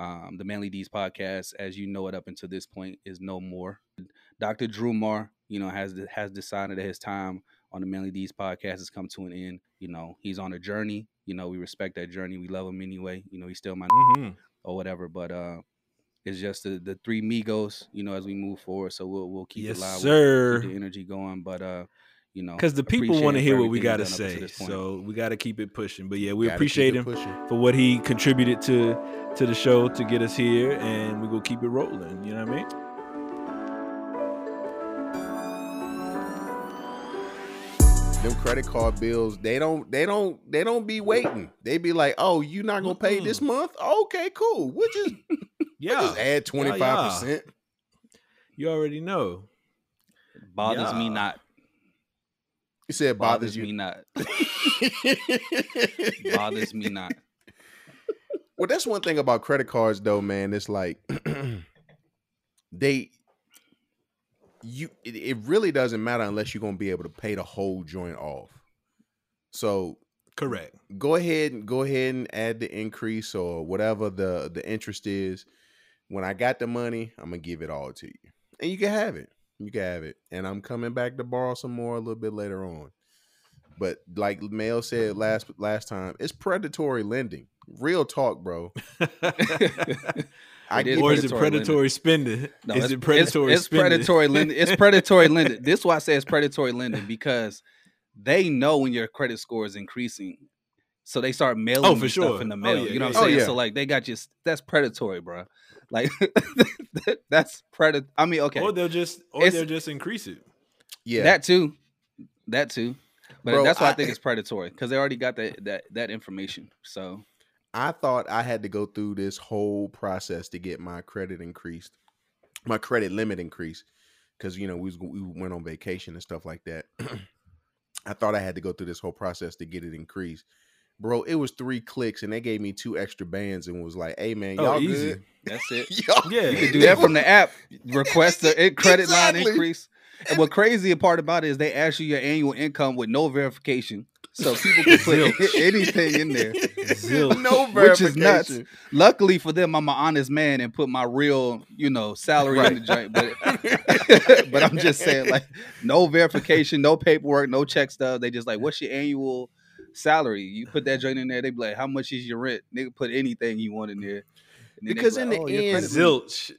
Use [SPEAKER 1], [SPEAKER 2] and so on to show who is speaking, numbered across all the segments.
[SPEAKER 1] Um, the Manly Deed's podcast, as you know it up until this point, is no more. Dr. Drew Marr, you know, has has decided that his time on the Manly Deed's podcast has come to an end. You know, he's on a journey. You know, we respect that journey. We love him anyway. You know, he's still my
[SPEAKER 2] Mhm.
[SPEAKER 1] or whatever. But uh, it's just the, the three Migos. You know, as we move forward, so we'll we'll keep
[SPEAKER 2] Yes,
[SPEAKER 1] it live.
[SPEAKER 2] sir.
[SPEAKER 1] We'll keep the energy going. But uh, you know,
[SPEAKER 2] Because the people want to hear what we got to
[SPEAKER 1] he's done up
[SPEAKER 2] say,
[SPEAKER 1] until this point.
[SPEAKER 2] so we got to keep it pushing. But yeah, we
[SPEAKER 3] Gotta
[SPEAKER 2] appreciate him
[SPEAKER 3] pushing.
[SPEAKER 2] for what he contributed to to the show to get us here, and we gonna keep it rolling. You know what I mean?
[SPEAKER 3] them credit card bills they don't they don't they don't be waiting they be like oh you not gonna pay this month okay cool we'll just, we'll
[SPEAKER 2] Yeah,
[SPEAKER 3] just add 25%
[SPEAKER 2] you already know.
[SPEAKER 1] It bothers me not.
[SPEAKER 3] You said
[SPEAKER 1] Bothers
[SPEAKER 3] bothers you
[SPEAKER 1] me not. bothers me not.
[SPEAKER 3] well that's one thing about credit cards though man it's like they you it, it really doesn't matter unless you're gonna be able to pay the whole joint off so
[SPEAKER 2] Correct.
[SPEAKER 3] go ahead and go ahead and add the increase or whatever the the interest is. When I got the money, I'm gonna give it all to you, and you can have it. You can have it, and I'm coming back to borrow some more a little bit later on. But like Mel said last last time, it's predatory lending. Real talk, bro. I
[SPEAKER 1] It is
[SPEAKER 2] or is it
[SPEAKER 1] predatory
[SPEAKER 2] predatory spending?
[SPEAKER 1] No,
[SPEAKER 2] is
[SPEAKER 1] it's,
[SPEAKER 2] it predatory
[SPEAKER 1] It's, it's predatory lending. It's predatory lending. This is why I say it's predatory lending because they know when your credit score is increasing, so they start mailing
[SPEAKER 2] Oh,
[SPEAKER 1] you
[SPEAKER 2] for
[SPEAKER 1] stuff in the
[SPEAKER 2] Oh,
[SPEAKER 1] mail.
[SPEAKER 2] yeah,
[SPEAKER 1] you know what
[SPEAKER 2] yeah,
[SPEAKER 1] I'm saying?
[SPEAKER 3] yeah.
[SPEAKER 1] So like they got just That's predatory, bro. Like that's predat. I mean, okay,
[SPEAKER 2] Or they'll just or
[SPEAKER 1] It's-
[SPEAKER 2] they'll just increase it.
[SPEAKER 3] yeah.
[SPEAKER 1] that too, that too. But
[SPEAKER 3] Bro,
[SPEAKER 1] that's why I,
[SPEAKER 3] I-
[SPEAKER 1] think it's predatory because they already got that that that information. So
[SPEAKER 3] I thought I had to go through this whole process to get my credit increased, my credit limit increased, because you know we was, we went on vacation and stuff like that. I thought I had to go through this whole process to get it increased, bro. It was three clicks and they gave me two extra bands and was like, "Hey man,
[SPEAKER 2] Oh,
[SPEAKER 3] y'all
[SPEAKER 2] easy.
[SPEAKER 3] good?
[SPEAKER 1] that's it.
[SPEAKER 3] y'all
[SPEAKER 2] Yeah.
[SPEAKER 1] You can do that from the app. Request the credit
[SPEAKER 3] Exactly.
[SPEAKER 1] line increase. And what crazy part about it is they ask you your annual income with no verification. So people can put anything in there.
[SPEAKER 2] Zilch.
[SPEAKER 3] no
[SPEAKER 1] Which is nuts. Luckily for them, I'm an honest man and put my real, you know, salary in the joint. But but I'm just saying, like, no verification, no paperwork, no check stuff. They just like, what's your annual salary? You put that joint in there, they be like, how much is your rent? Nigga, put anything you want in there. And then be
[SPEAKER 3] Because
[SPEAKER 1] like,
[SPEAKER 3] in the
[SPEAKER 1] "Oh,
[SPEAKER 3] end,
[SPEAKER 1] credit limit."
[SPEAKER 2] Zilch.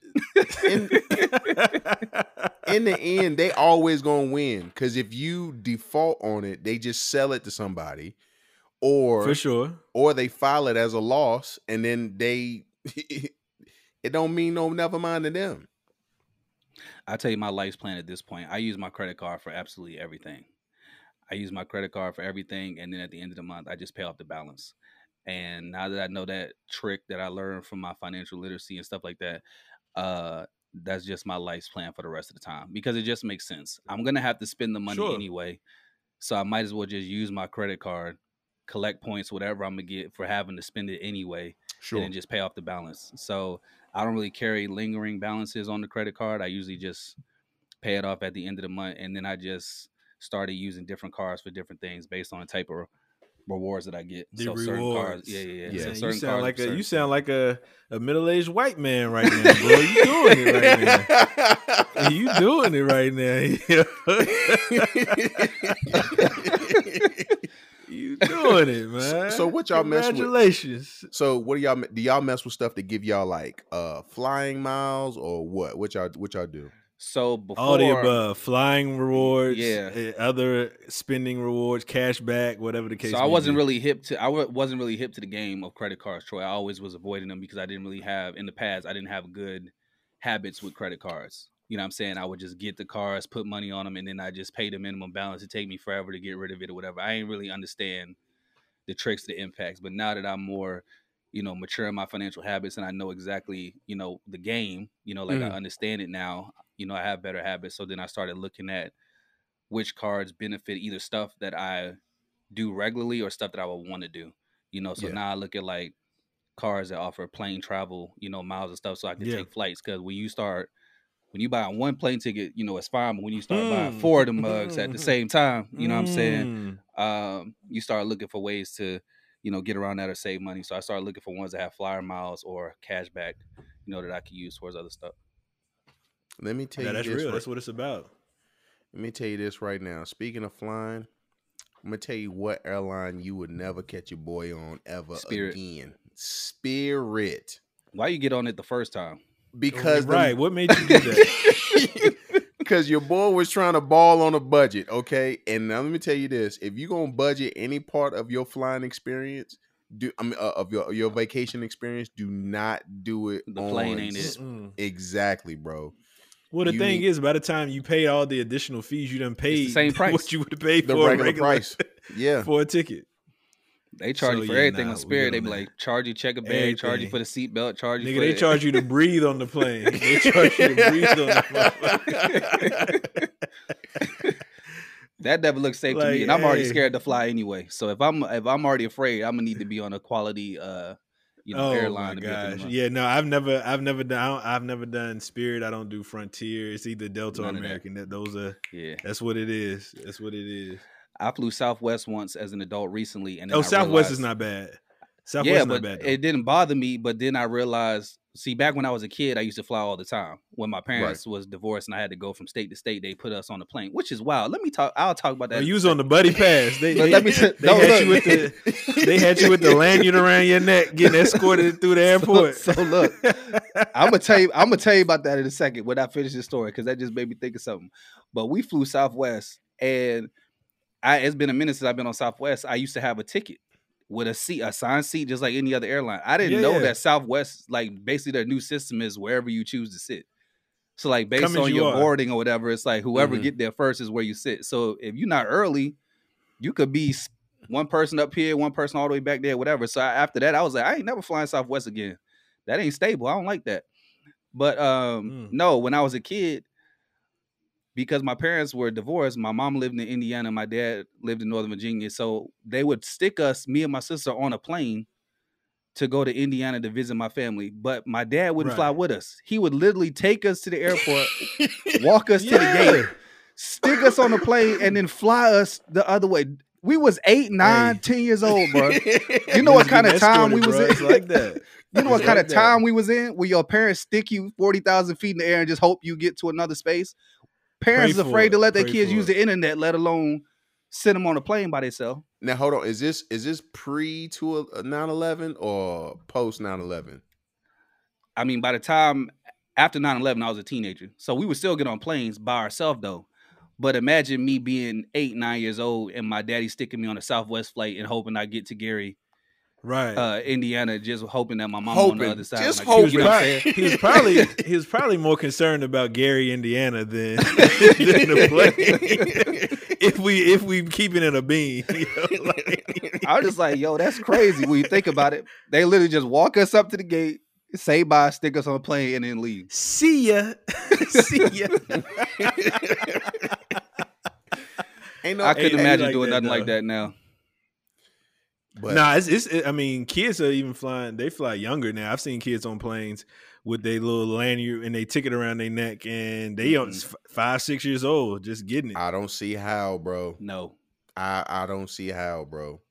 [SPEAKER 3] in the end, they always gonna win. Because if you default on it, they just sell it to somebody, or
[SPEAKER 2] For sure.
[SPEAKER 3] or they file it as a loss, and then they it don't mean no never mind to them.
[SPEAKER 1] I tell you my life's plan at this point. I use my credit card for absolutely everything. I use my credit card for everything, and then at the end of the month, I just pay off the balance. And now that I know that trick that I learned from my financial literacy and stuff like that, uh, that's just my life's plan for the rest of the time because it just makes sense. I'm gonna have to spend the money
[SPEAKER 2] Sure.
[SPEAKER 1] anyway, so I might as well just use my credit card, collect points, whatever I'm gonna get for having to spend it anyway,
[SPEAKER 3] Sure.
[SPEAKER 1] and just pay off the balance. So I don't really carry lingering balances on the credit card. I usually just pay it off at the end of the month, and then I just started using different cars for different things based on the type of rewards that I get.
[SPEAKER 2] The
[SPEAKER 1] so certain
[SPEAKER 2] rewards.
[SPEAKER 1] cards, yeah, yeah, yeah.
[SPEAKER 3] Yeah.
[SPEAKER 1] So
[SPEAKER 2] you sound
[SPEAKER 1] cards
[SPEAKER 2] like
[SPEAKER 1] for
[SPEAKER 2] a you sound like a, a middle aged white man right now, bro. You doing it right now. You doing it right now. you doing it, man.
[SPEAKER 3] so what y'all mess with?
[SPEAKER 2] Congratulations.
[SPEAKER 3] so what do y'all do? Y'all mess with stuff that give y'all like uh flying miles or what? What y'all what y'all do?
[SPEAKER 1] So before
[SPEAKER 2] All the above, flying rewards,
[SPEAKER 1] Yeah.
[SPEAKER 2] eh, other spending rewards, cash back, whatever the case.
[SPEAKER 1] So I wasn't
[SPEAKER 2] be.
[SPEAKER 1] really hip to I wasn't really hip to the game of credit cards, Troy. I always was avoiding them because I didn't really have in the past I didn't have good habits with credit cards. You know what I'm saying? I would just get the cards, put money on them, and then I just pay the minimum balance. It take me forever to get rid of it or whatever. I ain't really understand the tricks, the impacts. But now that I'm more, you know, mature in my financial habits and I know exactly, you know, the game, you know, like I
[SPEAKER 3] Mhm.
[SPEAKER 1] understand it now, you know, I have better habits. So then I started looking at which cards benefit either stuff that I do regularly or stuff that I would want to do. You know, so
[SPEAKER 3] Yeah.
[SPEAKER 1] now I look at like cars that offer plane travel, you know, miles and stuff, so I can
[SPEAKER 2] Yeah.
[SPEAKER 1] take flights. Because when you start, when you buy one plane ticket, you know it's fine. But when you start buying
[SPEAKER 2] Mm.
[SPEAKER 1] four of the mugs at the same time, you know what I'm saying?
[SPEAKER 2] Mm.
[SPEAKER 1] Um, you start looking for ways to, you know, get around that or save money. So I started looking for ones that have flyer miles or cash back, you know, that I could use towards other stuff.
[SPEAKER 3] Let me tell
[SPEAKER 2] Yeah,
[SPEAKER 3] you
[SPEAKER 2] that's
[SPEAKER 3] this.
[SPEAKER 2] real.
[SPEAKER 3] right-
[SPEAKER 2] That's what it's about.
[SPEAKER 3] Let me tell you this right now. Speaking of flying, I'm gonna tell you what airline you would never catch your boy on ever
[SPEAKER 1] Spirit.
[SPEAKER 3] again. Spirit.
[SPEAKER 1] Why you get on it the first time?
[SPEAKER 3] Because the-
[SPEAKER 2] right, what made you do that?
[SPEAKER 3] because your boy was trying to ball on a budget, okay? And now let me tell you this: if you're gonna budget any part of your flying experience, do I mean uh, of your your vacation experience, do not do it.
[SPEAKER 1] The plane
[SPEAKER 3] on
[SPEAKER 1] ain't it.
[SPEAKER 3] Exactly, bro.
[SPEAKER 2] Well, the
[SPEAKER 3] You
[SPEAKER 2] thing
[SPEAKER 3] need-
[SPEAKER 2] is, by the time you pay all the additional fees, you done paid
[SPEAKER 1] same price.
[SPEAKER 2] what you would have paid
[SPEAKER 3] The
[SPEAKER 2] for a
[SPEAKER 3] regular
[SPEAKER 2] regular
[SPEAKER 3] price. Yeah.
[SPEAKER 2] for a ticket.
[SPEAKER 1] They charge
[SPEAKER 2] So,
[SPEAKER 1] you for
[SPEAKER 2] yeah,
[SPEAKER 1] everything
[SPEAKER 2] nah,
[SPEAKER 1] on Spirit. They be like, charge you check a bag, charge you for the seatbelt, charge you
[SPEAKER 2] Nigga,
[SPEAKER 1] for
[SPEAKER 2] they
[SPEAKER 1] the-
[SPEAKER 2] charge you to breathe on the plane. They charge you to breathe on the plane.
[SPEAKER 1] That never looks safe to me,
[SPEAKER 2] Like,
[SPEAKER 1] and I'm already scared to fly anyway. So if I'm if I'm already afraid, I'm gonna need to be on a quality, uh, you know,
[SPEAKER 2] oh
[SPEAKER 1] airline.
[SPEAKER 2] my
[SPEAKER 1] to be able to
[SPEAKER 2] gosh! Yeah, no, I've never, I've never done, I've never done Spirit. I don't do Frontier. It's either Delta or
[SPEAKER 1] None that.
[SPEAKER 2] American. That those are,
[SPEAKER 1] yeah.
[SPEAKER 2] that's what it is. That's what it is.
[SPEAKER 1] I flew Southwest once as an adult recently, and
[SPEAKER 2] Oh,
[SPEAKER 1] I
[SPEAKER 2] Southwest is not bad. Southwest
[SPEAKER 1] yeah, but
[SPEAKER 2] bad.
[SPEAKER 1] It didn't bother me. But then I realized, see, back when I was a kid, I used to fly all the time. When my parents was divorced and I had to go from state to state, they put us on the plane, which is wild. Let me talk. I'll talk about oh, that.
[SPEAKER 2] Oh,
[SPEAKER 1] in a
[SPEAKER 2] you was on the buddy pass. They, they,
[SPEAKER 1] let me t-
[SPEAKER 2] they had
[SPEAKER 1] look.
[SPEAKER 2] you with the they had you with the lanyard around your neck, getting escorted through the airport.
[SPEAKER 1] So, so look, I'm gonna tell you. I'm gonna tell you about that in a second when I finish the story because that just made me think of something. But we flew Southwest, and I it's been a minute since I've been on Southwest. I used to have a ticket with a seat, assigned seat, just like any other airline. I didn't
[SPEAKER 2] Yeah,
[SPEAKER 1] know
[SPEAKER 2] yeah.
[SPEAKER 1] that Southwest, like basically their new system is wherever you choose to sit. So like based
[SPEAKER 2] Come
[SPEAKER 1] on
[SPEAKER 2] you
[SPEAKER 1] your
[SPEAKER 2] are. Mm-hmm.
[SPEAKER 1] boarding or whatever, it's like whoever
[SPEAKER 3] Mhm.
[SPEAKER 1] get there first is where you sit. So if you're not early, you could be one person up here, one person all the way back there, whatever. So I, after that, I was like, I ain't never flying Southwest again. That ain't stable. I don't like that. But um,
[SPEAKER 2] Mm.
[SPEAKER 1] no, when I was a kid, because my parents were divorced, my mom lived in Indiana, my dad lived in Northern Virginia. So they would stick us, me and my sister, on a plane to go to Indiana to visit my family. But my dad wouldn't fly with us. He would literally take us to the airport, walk us to the gate, stick us on the plane, and then fly us the other way. We was eight, nine,
[SPEAKER 2] Hey.
[SPEAKER 1] ten years old, bro. You know what kind of time we was
[SPEAKER 2] bro.
[SPEAKER 1] in?
[SPEAKER 2] It's like that.
[SPEAKER 1] You know what kind
[SPEAKER 2] like
[SPEAKER 1] of
[SPEAKER 2] that.
[SPEAKER 1] time we was in where your parents stick you 40,000 feet in the air and just hope you get to another space? Parents
[SPEAKER 2] Pray
[SPEAKER 1] is afraid to let their
[SPEAKER 2] Pray
[SPEAKER 1] kids use
[SPEAKER 2] it.
[SPEAKER 1] the internet, let alone send them on a plane by themselves.
[SPEAKER 3] Now hold on. Is this is this pre to a 9-11 or post 9-11?
[SPEAKER 1] I mean, by the time after 9 11, I was a teenager. So we would still get on planes by ourselves, though. But imagine me being eight, nine years old and my daddy sticking me on a Southwest flight and hoping I get to Gary,
[SPEAKER 2] Right.
[SPEAKER 1] uh, Indiana, just hoping that my mom on the other side.
[SPEAKER 3] Just
[SPEAKER 1] Like,
[SPEAKER 3] hoping.
[SPEAKER 1] you know what I'm
[SPEAKER 2] he was probably he was probably more concerned about Gary, Indiana than, than the plane. if we if we keeping it in a bean, you know, like-
[SPEAKER 1] I was just like, yo, that's crazy when you think about it. They literally just walk us up to the gate, say bye, stick us on a plane, and then leave.
[SPEAKER 2] see ya, see ya.
[SPEAKER 3] Ain't no
[SPEAKER 1] I couldn't
[SPEAKER 2] ain't
[SPEAKER 1] imagine
[SPEAKER 2] like
[SPEAKER 1] doing
[SPEAKER 2] that,
[SPEAKER 1] nothing like that now.
[SPEAKER 3] But
[SPEAKER 2] nah, it's, it's it- I mean, kids are even flying. They fly younger now. I've seen kids on planes with their little lanyard and they ticket around their neck, and they on f- five, six years old, just getting it.
[SPEAKER 3] I don't see how, bro.
[SPEAKER 1] No.
[SPEAKER 3] I I don't see how, bro.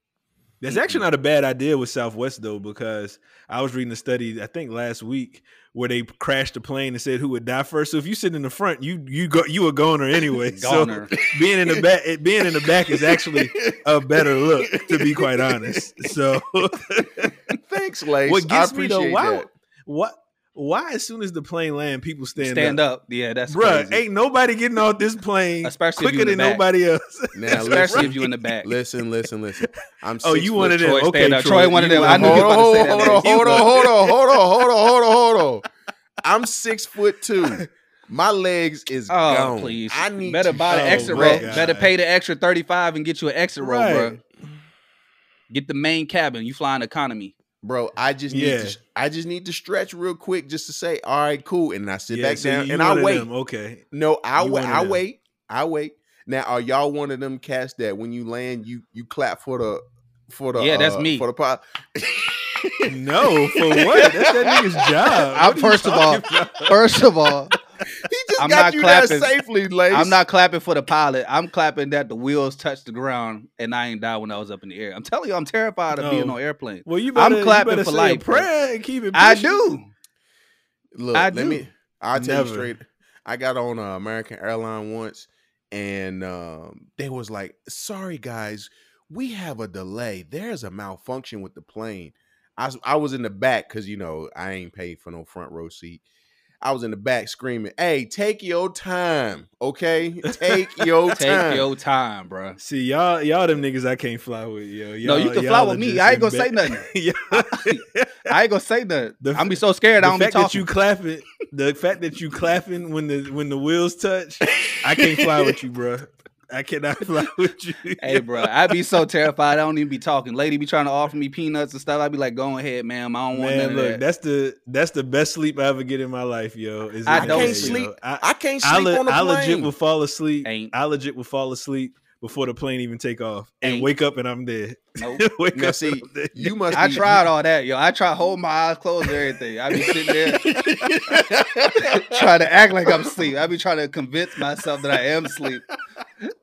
[SPEAKER 2] That's actually not a bad idea with Southwest though, because I was reading a study I think last week where they crashed a plane and said who would die first. So if you sit in the front, you you go you a goner anyway.
[SPEAKER 1] Goner.
[SPEAKER 2] So being in the back, eh, being in the back is actually a better look, to be quite honest. So
[SPEAKER 3] Thanks, Lace.
[SPEAKER 2] what
[SPEAKER 3] I
[SPEAKER 2] gets me though, why what why as soon as the plane land, people stand, up?
[SPEAKER 1] Stand
[SPEAKER 2] up.
[SPEAKER 1] up. Yeah, that's
[SPEAKER 2] Bruh,
[SPEAKER 1] crazy.
[SPEAKER 2] ain't nobody getting off this plane
[SPEAKER 1] Especially
[SPEAKER 2] quicker than
[SPEAKER 1] back.
[SPEAKER 2] nobody else.
[SPEAKER 3] Now,
[SPEAKER 1] Especially
[SPEAKER 3] listen,
[SPEAKER 1] if you in the back.
[SPEAKER 3] listen, listen, listen. I'm
[SPEAKER 2] Oh,
[SPEAKER 3] six
[SPEAKER 2] you
[SPEAKER 3] foot
[SPEAKER 2] one of them.
[SPEAKER 1] Troy,
[SPEAKER 2] Okay. Troy,
[SPEAKER 1] Troy, one of them. I knew you
[SPEAKER 2] them.
[SPEAKER 1] was about to say that
[SPEAKER 3] hold on, hold on, hold on, hold on, hold on, hold on, hold on. I'm six foot two. My legs is
[SPEAKER 1] Oh,
[SPEAKER 3] gone.
[SPEAKER 1] please.
[SPEAKER 3] I need
[SPEAKER 1] better
[SPEAKER 3] to
[SPEAKER 1] buy the
[SPEAKER 2] Oh,
[SPEAKER 1] exit row. Better pay the extra 35 and get you an exit row, bro. Get the main cabin. You flying economy.
[SPEAKER 3] Bro. I just need
[SPEAKER 2] Yeah.
[SPEAKER 3] to. I just need to stretch real quick just to say, all right, cool, and I sit
[SPEAKER 2] Yeah,
[SPEAKER 3] back
[SPEAKER 2] so
[SPEAKER 3] down and I wait.
[SPEAKER 2] them. Okay.
[SPEAKER 3] No, I wait. I
[SPEAKER 2] them.
[SPEAKER 3] wait. I wait. Now, are y'all one of them cats that when you land, you you clap for the for the
[SPEAKER 1] Yeah, that's
[SPEAKER 3] uh,
[SPEAKER 1] me.
[SPEAKER 3] for the pop?
[SPEAKER 2] No, for what? That's that nigga's job.
[SPEAKER 1] I-
[SPEAKER 2] What
[SPEAKER 1] first of all-
[SPEAKER 2] about?
[SPEAKER 1] First of all,
[SPEAKER 3] he just just
[SPEAKER 1] I'm
[SPEAKER 3] got
[SPEAKER 1] not
[SPEAKER 3] you
[SPEAKER 1] clapping.
[SPEAKER 3] there safely, Lace.
[SPEAKER 1] I'm not clapping for the pilot. I'm clapping that the wheels touched the ground and I ain't died when I was up in the air. I'm telling you, I'm terrified of being
[SPEAKER 2] No.
[SPEAKER 1] on airplanes.
[SPEAKER 2] Well, you
[SPEAKER 1] I'm
[SPEAKER 2] better,
[SPEAKER 1] clapping
[SPEAKER 2] you better
[SPEAKER 1] for
[SPEAKER 2] say
[SPEAKER 1] life,
[SPEAKER 2] a prayer and keep it.
[SPEAKER 1] I do.
[SPEAKER 3] Look,
[SPEAKER 1] I
[SPEAKER 3] let
[SPEAKER 1] do.
[SPEAKER 3] me. I'll tell
[SPEAKER 2] Never.
[SPEAKER 3] you straight. I got on uh, American Airline once, and um, they was like, "Sorry, guys, we have a delay. There's a malfunction with the plane." I was, I was in the back because you know I ain't paid for no front row seat. I was in the back screaming, "Hey, take your time, okay? Take your
[SPEAKER 1] Take
[SPEAKER 3] time."
[SPEAKER 1] your time, bro.
[SPEAKER 2] See y'all, y'all them niggas I can't fly with, yo.
[SPEAKER 1] No,
[SPEAKER 2] Y'all-
[SPEAKER 1] you can fly with me. I ain't gonna say nothing. I ain't gonna say nothing.
[SPEAKER 2] The
[SPEAKER 1] I'm be so scared. I don't be
[SPEAKER 2] fact that you clapping, the fact that you clapping when the when the wheels touch, I can't fly with you, bro. I cannot fly with you.
[SPEAKER 1] Hey, bro, I'd be so terrified. I don't even be talking. Lady be trying to offer me peanuts and stuff. I'd be like, "Go ahead, ma'am. I don't want
[SPEAKER 2] Man,
[SPEAKER 1] none of
[SPEAKER 2] look,
[SPEAKER 1] that."
[SPEAKER 2] that's the that's the best sleep I ever get in my life, yo. Is
[SPEAKER 1] I don't
[SPEAKER 2] bed,
[SPEAKER 3] can't sleep.
[SPEAKER 2] yo. I,
[SPEAKER 3] I can't
[SPEAKER 2] I,
[SPEAKER 3] sleep
[SPEAKER 2] le-
[SPEAKER 3] on the plane.
[SPEAKER 2] I legit will fall asleep.
[SPEAKER 1] Ain't.
[SPEAKER 2] I legit will fall asleep before the plane even take off and
[SPEAKER 1] Ain't.
[SPEAKER 2] wake up and I'm dead.
[SPEAKER 1] Nope.
[SPEAKER 2] wake
[SPEAKER 3] Now,
[SPEAKER 2] up
[SPEAKER 3] see,
[SPEAKER 2] and I'm dead.
[SPEAKER 3] you must.
[SPEAKER 1] I
[SPEAKER 3] be-
[SPEAKER 1] tried all that, yo. I try hold my eyes closed and everything. I be sitting there trying to act like I'm asleep. I be trying to convince myself that I am asleep.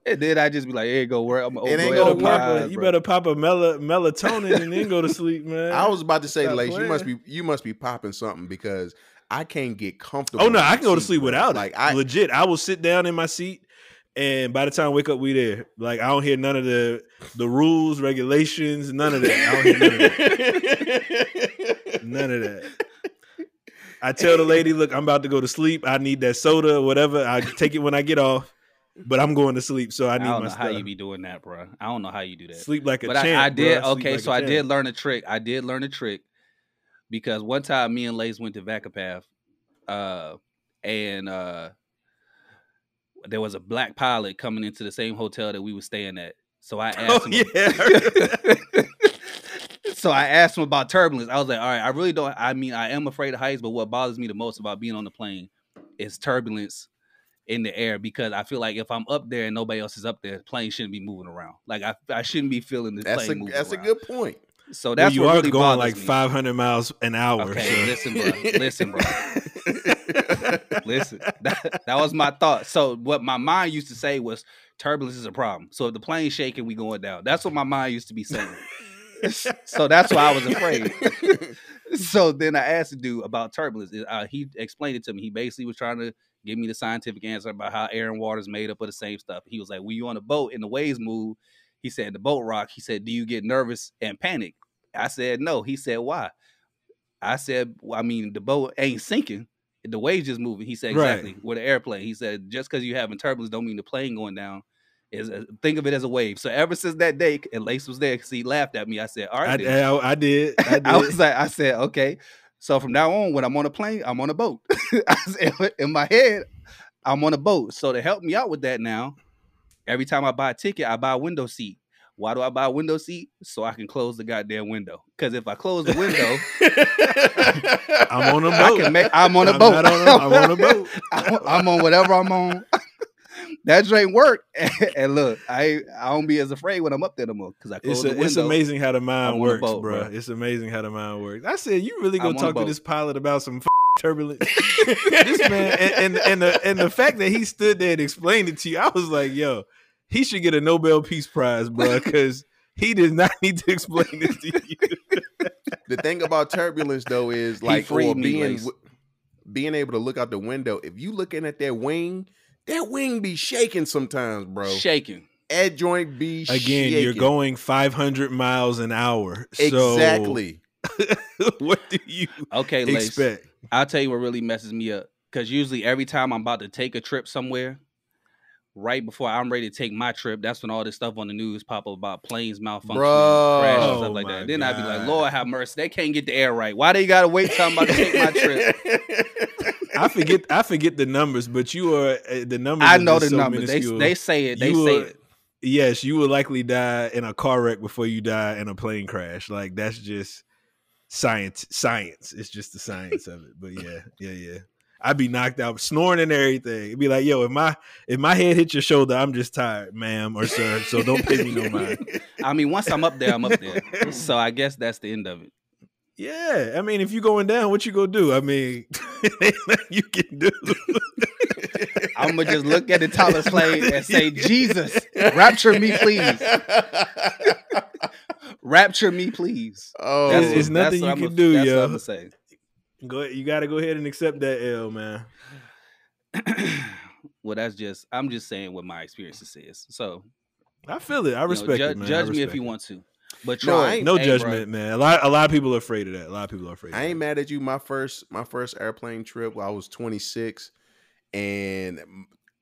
[SPEAKER 1] And then I just be like, here you go, where I'm
[SPEAKER 3] It ain't gonna
[SPEAKER 2] better
[SPEAKER 3] work,
[SPEAKER 2] pop a, you better pop a mel- melatonin and then go to sleep, man.
[SPEAKER 3] I was about to say,
[SPEAKER 2] Stop
[SPEAKER 3] Lace, you must be you must be popping something because I can't get comfortable.
[SPEAKER 2] Oh no, I can go to sleep
[SPEAKER 3] bro.
[SPEAKER 2] without
[SPEAKER 3] Like
[SPEAKER 2] it.
[SPEAKER 3] I,
[SPEAKER 2] Legit, I will sit down in my seat, and by the time I wake up, we there. Like I don't hear none of the the rules, regulations, none of that. I don't hear none of that. None of that. I tell the lady, look, I'm about to go to sleep. I need that soda whatever. I take it when I get off, but I'm going to sleep, so I need I
[SPEAKER 1] don't
[SPEAKER 2] my
[SPEAKER 1] know how you be doing that, bro. I don't know how you do that.
[SPEAKER 2] Sleep like a
[SPEAKER 1] but
[SPEAKER 2] champ.
[SPEAKER 1] I, I did.
[SPEAKER 2] Sleep
[SPEAKER 1] okay,
[SPEAKER 2] like
[SPEAKER 1] so I
[SPEAKER 2] champ.
[SPEAKER 1] did learn a trick. I did learn a trick because one time me and Lace went to Vacapath, uh, and uh, there was a black pilot coming into the same hotel that we were staying at. So I asked
[SPEAKER 2] Oh
[SPEAKER 1] him.
[SPEAKER 2] yeah,
[SPEAKER 1] so I asked him about turbulence. I was like, all right, I really don't. I mean, I am afraid of heights, but what bothers me the most about being on the plane is turbulence in the air because I feel like if I'm up there and nobody else is up there, the plane shouldn't be moving around. Like I, I shouldn't be feeling the
[SPEAKER 3] that's a
[SPEAKER 1] plane moving
[SPEAKER 3] that's a good point.
[SPEAKER 1] So
[SPEAKER 2] Well,
[SPEAKER 1] that's
[SPEAKER 2] you
[SPEAKER 1] what
[SPEAKER 2] are
[SPEAKER 1] really
[SPEAKER 2] going like
[SPEAKER 1] me.
[SPEAKER 2] 500 miles an hour.
[SPEAKER 1] Okay,
[SPEAKER 2] so-
[SPEAKER 1] listen, bro. Listen, bro. Listen, that, that was my thought. So what my mind used to say was turbulence is a problem. So if the plane's shaking, we going down. That's what my mind used to be saying. so that's why I was afraid. so then I asked the dude about turbulence. Uh, he explained it to me. He basically was trying to give me the scientific answer about how air and water is made up of the same stuff. He was like, "When you on a boat and the waves move," he said, "The boat rock." He said, "Do you get nervous and panic?" I said, "No." He said, "Why?" I said, well, "I mean, the boat ain't sinking." The waves just moving. He said
[SPEAKER 2] Right.
[SPEAKER 1] exactly with an airplane. He said just because you having turbulence don't mean the plane going down. Is a, think of it as a wave. So ever since that day, and Lace was there because he laughed at me. I said, "All right." I,
[SPEAKER 2] I, I did. I did.
[SPEAKER 1] I was like, I said, okay. So from now on, when I'm on a plane, I'm on a boat. In my head, I'm on a boat. So to help me out with that now, every time I buy a ticket, I buy a window seat. Why do I buy a window seat? So I can close the goddamn window. Because if I close the window,
[SPEAKER 2] I'm on a boat.
[SPEAKER 1] can make. I'm on a
[SPEAKER 2] I'm
[SPEAKER 1] boat.
[SPEAKER 2] on a- I'm on a boat.
[SPEAKER 1] I'm on whatever I'm on. That drink work. and look, I I don't be as afraid when I'm up there no more because I close
[SPEAKER 2] It's,
[SPEAKER 1] the
[SPEAKER 2] a,
[SPEAKER 1] window.
[SPEAKER 2] it's amazing how the mind
[SPEAKER 1] I'm
[SPEAKER 2] works,
[SPEAKER 1] boat,
[SPEAKER 2] bro.
[SPEAKER 1] bro.
[SPEAKER 2] It's amazing how the mind works. I said, you really
[SPEAKER 1] I'm
[SPEAKER 2] gonna
[SPEAKER 1] on a
[SPEAKER 2] talk to this pilot about some f- turbulence? this man, and, and and the and the fact that he stood there and explained it to you, I was like, yo, he should get a Nobel Peace Prize, bro, because he did not need to explain this to you.
[SPEAKER 3] the thing about turbulence though is like
[SPEAKER 1] freed
[SPEAKER 3] or
[SPEAKER 1] me,
[SPEAKER 3] being being able to look out the window. If you looking at that wing, that wing be shaking sometimes, bro.
[SPEAKER 1] shaking.
[SPEAKER 3] That joint be shaking.
[SPEAKER 2] Again, you're going 500 miles an hour. So
[SPEAKER 3] exactly.
[SPEAKER 2] what do you
[SPEAKER 1] Okay, Lace.
[SPEAKER 2] expect?
[SPEAKER 1] I'll tell you what really messes me up. Because usually every time I'm about to take a trip somewhere, right before I'm ready to take my trip, that's when all this stuff on the news pop up about planes malfunctioning,
[SPEAKER 3] Bro.
[SPEAKER 1] crash, and
[SPEAKER 2] Oh
[SPEAKER 1] stuff like that. Then I'd be like, Lord have mercy, they can't get the air right. Why do they gotta wait till I'm about to take my trip?
[SPEAKER 2] I forget I forget the numbers, but you are uh, the numbers.
[SPEAKER 1] I know the
[SPEAKER 2] so
[SPEAKER 1] numbers. They,
[SPEAKER 2] minuscule.
[SPEAKER 1] they say it. They
[SPEAKER 2] You
[SPEAKER 1] say
[SPEAKER 2] will-
[SPEAKER 1] it.
[SPEAKER 2] yes, you will likely die in a car wreck before you die in a plane crash. Like that's just science. Science. It's just the science of it. But yeah, yeah, yeah. I'd be knocked out, snoring and everything. It'd be like, yo, if my if my head hit your shoulder, I'm just tired, ma'am or sir. So don't pay me no mind.
[SPEAKER 1] I mean, once I'm up there, I'm up there. So I guess that's the end of it.
[SPEAKER 2] Yeah, I mean, if you going down, what you gonna do? I mean, you can do.
[SPEAKER 1] I'm gonna just look at the Tyler Slade and say, Jesus, rapture me, please. Rapture me, please.
[SPEAKER 3] Oh,
[SPEAKER 2] That's- it's nothing
[SPEAKER 1] what
[SPEAKER 2] you
[SPEAKER 1] I'ma-
[SPEAKER 2] can do,
[SPEAKER 1] that's
[SPEAKER 2] yo.
[SPEAKER 1] What I'm gonna say.
[SPEAKER 2] Go ahead, you got to go ahead and accept that L, man.
[SPEAKER 1] well, that's just I'm just saying what my experiences is. So
[SPEAKER 2] I feel it. I
[SPEAKER 1] you know,
[SPEAKER 2] respect
[SPEAKER 1] ju-
[SPEAKER 2] it, man. I
[SPEAKER 1] judge me if you want to. But
[SPEAKER 3] No,
[SPEAKER 1] Troy,
[SPEAKER 3] I ain't-
[SPEAKER 2] No
[SPEAKER 1] hey,
[SPEAKER 2] judgment, man. A lot, a lot of people are afraid of that. A lot of people are afraid. Of
[SPEAKER 3] I ain't
[SPEAKER 2] that.
[SPEAKER 3] mad at you. My first, my first airplane trip, I was 26, and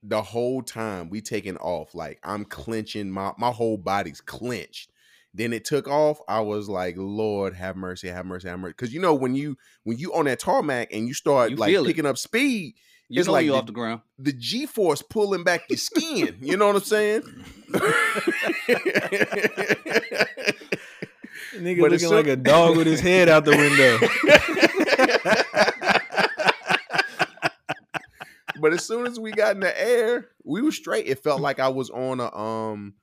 [SPEAKER 3] the whole time we taking off, like I'm clenching my my whole body's clenched. Then it took off. I was like, Lord, have mercy, have mercy, have mercy. Because you know when you when you on that tarmac and you start
[SPEAKER 1] You
[SPEAKER 3] like
[SPEAKER 1] feel it.
[SPEAKER 3] picking up speed,
[SPEAKER 1] you
[SPEAKER 3] it's like
[SPEAKER 1] you
[SPEAKER 3] the-
[SPEAKER 1] off the ground.
[SPEAKER 3] the G force pulling back your skin. you know what I'm saying?
[SPEAKER 2] Nigga
[SPEAKER 3] But it's
[SPEAKER 2] looking
[SPEAKER 3] so-
[SPEAKER 2] like a dog with his head out the window.
[SPEAKER 3] but as soon as we got in the air, we were straight. It felt like I was on a um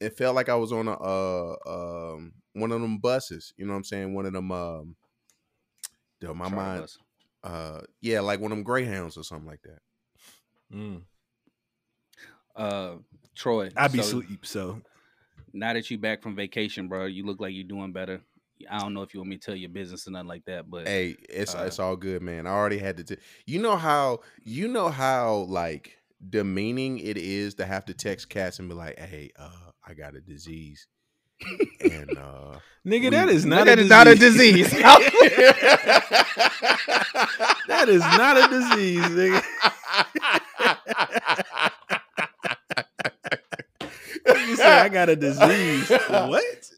[SPEAKER 3] it felt like I was on a uh um one of them buses, you know what I'm saying? One of them um dude, my
[SPEAKER 1] Charter
[SPEAKER 3] mind
[SPEAKER 1] bus.
[SPEAKER 3] uh yeah, like one of them greyhounds or something like that.
[SPEAKER 2] Mm.
[SPEAKER 1] Uh, Troy,
[SPEAKER 2] I be
[SPEAKER 1] so
[SPEAKER 2] sleep, so
[SPEAKER 1] Now that you back from vacation, bro, you look like you're doing better. I don't know if you want me to tell your business or nothing like that, but
[SPEAKER 3] Hey, it's
[SPEAKER 1] Uh,
[SPEAKER 3] it's all good, man. I already had to t- you know how you know how like demeaning it is to have to text cats and be like, hey, uh, I got a disease. and uh
[SPEAKER 2] nigga, that is not
[SPEAKER 1] Look
[SPEAKER 2] a
[SPEAKER 1] at it, not a
[SPEAKER 2] disease.
[SPEAKER 1] disease.
[SPEAKER 2] that is not a disease, nigga. I got a disease. what?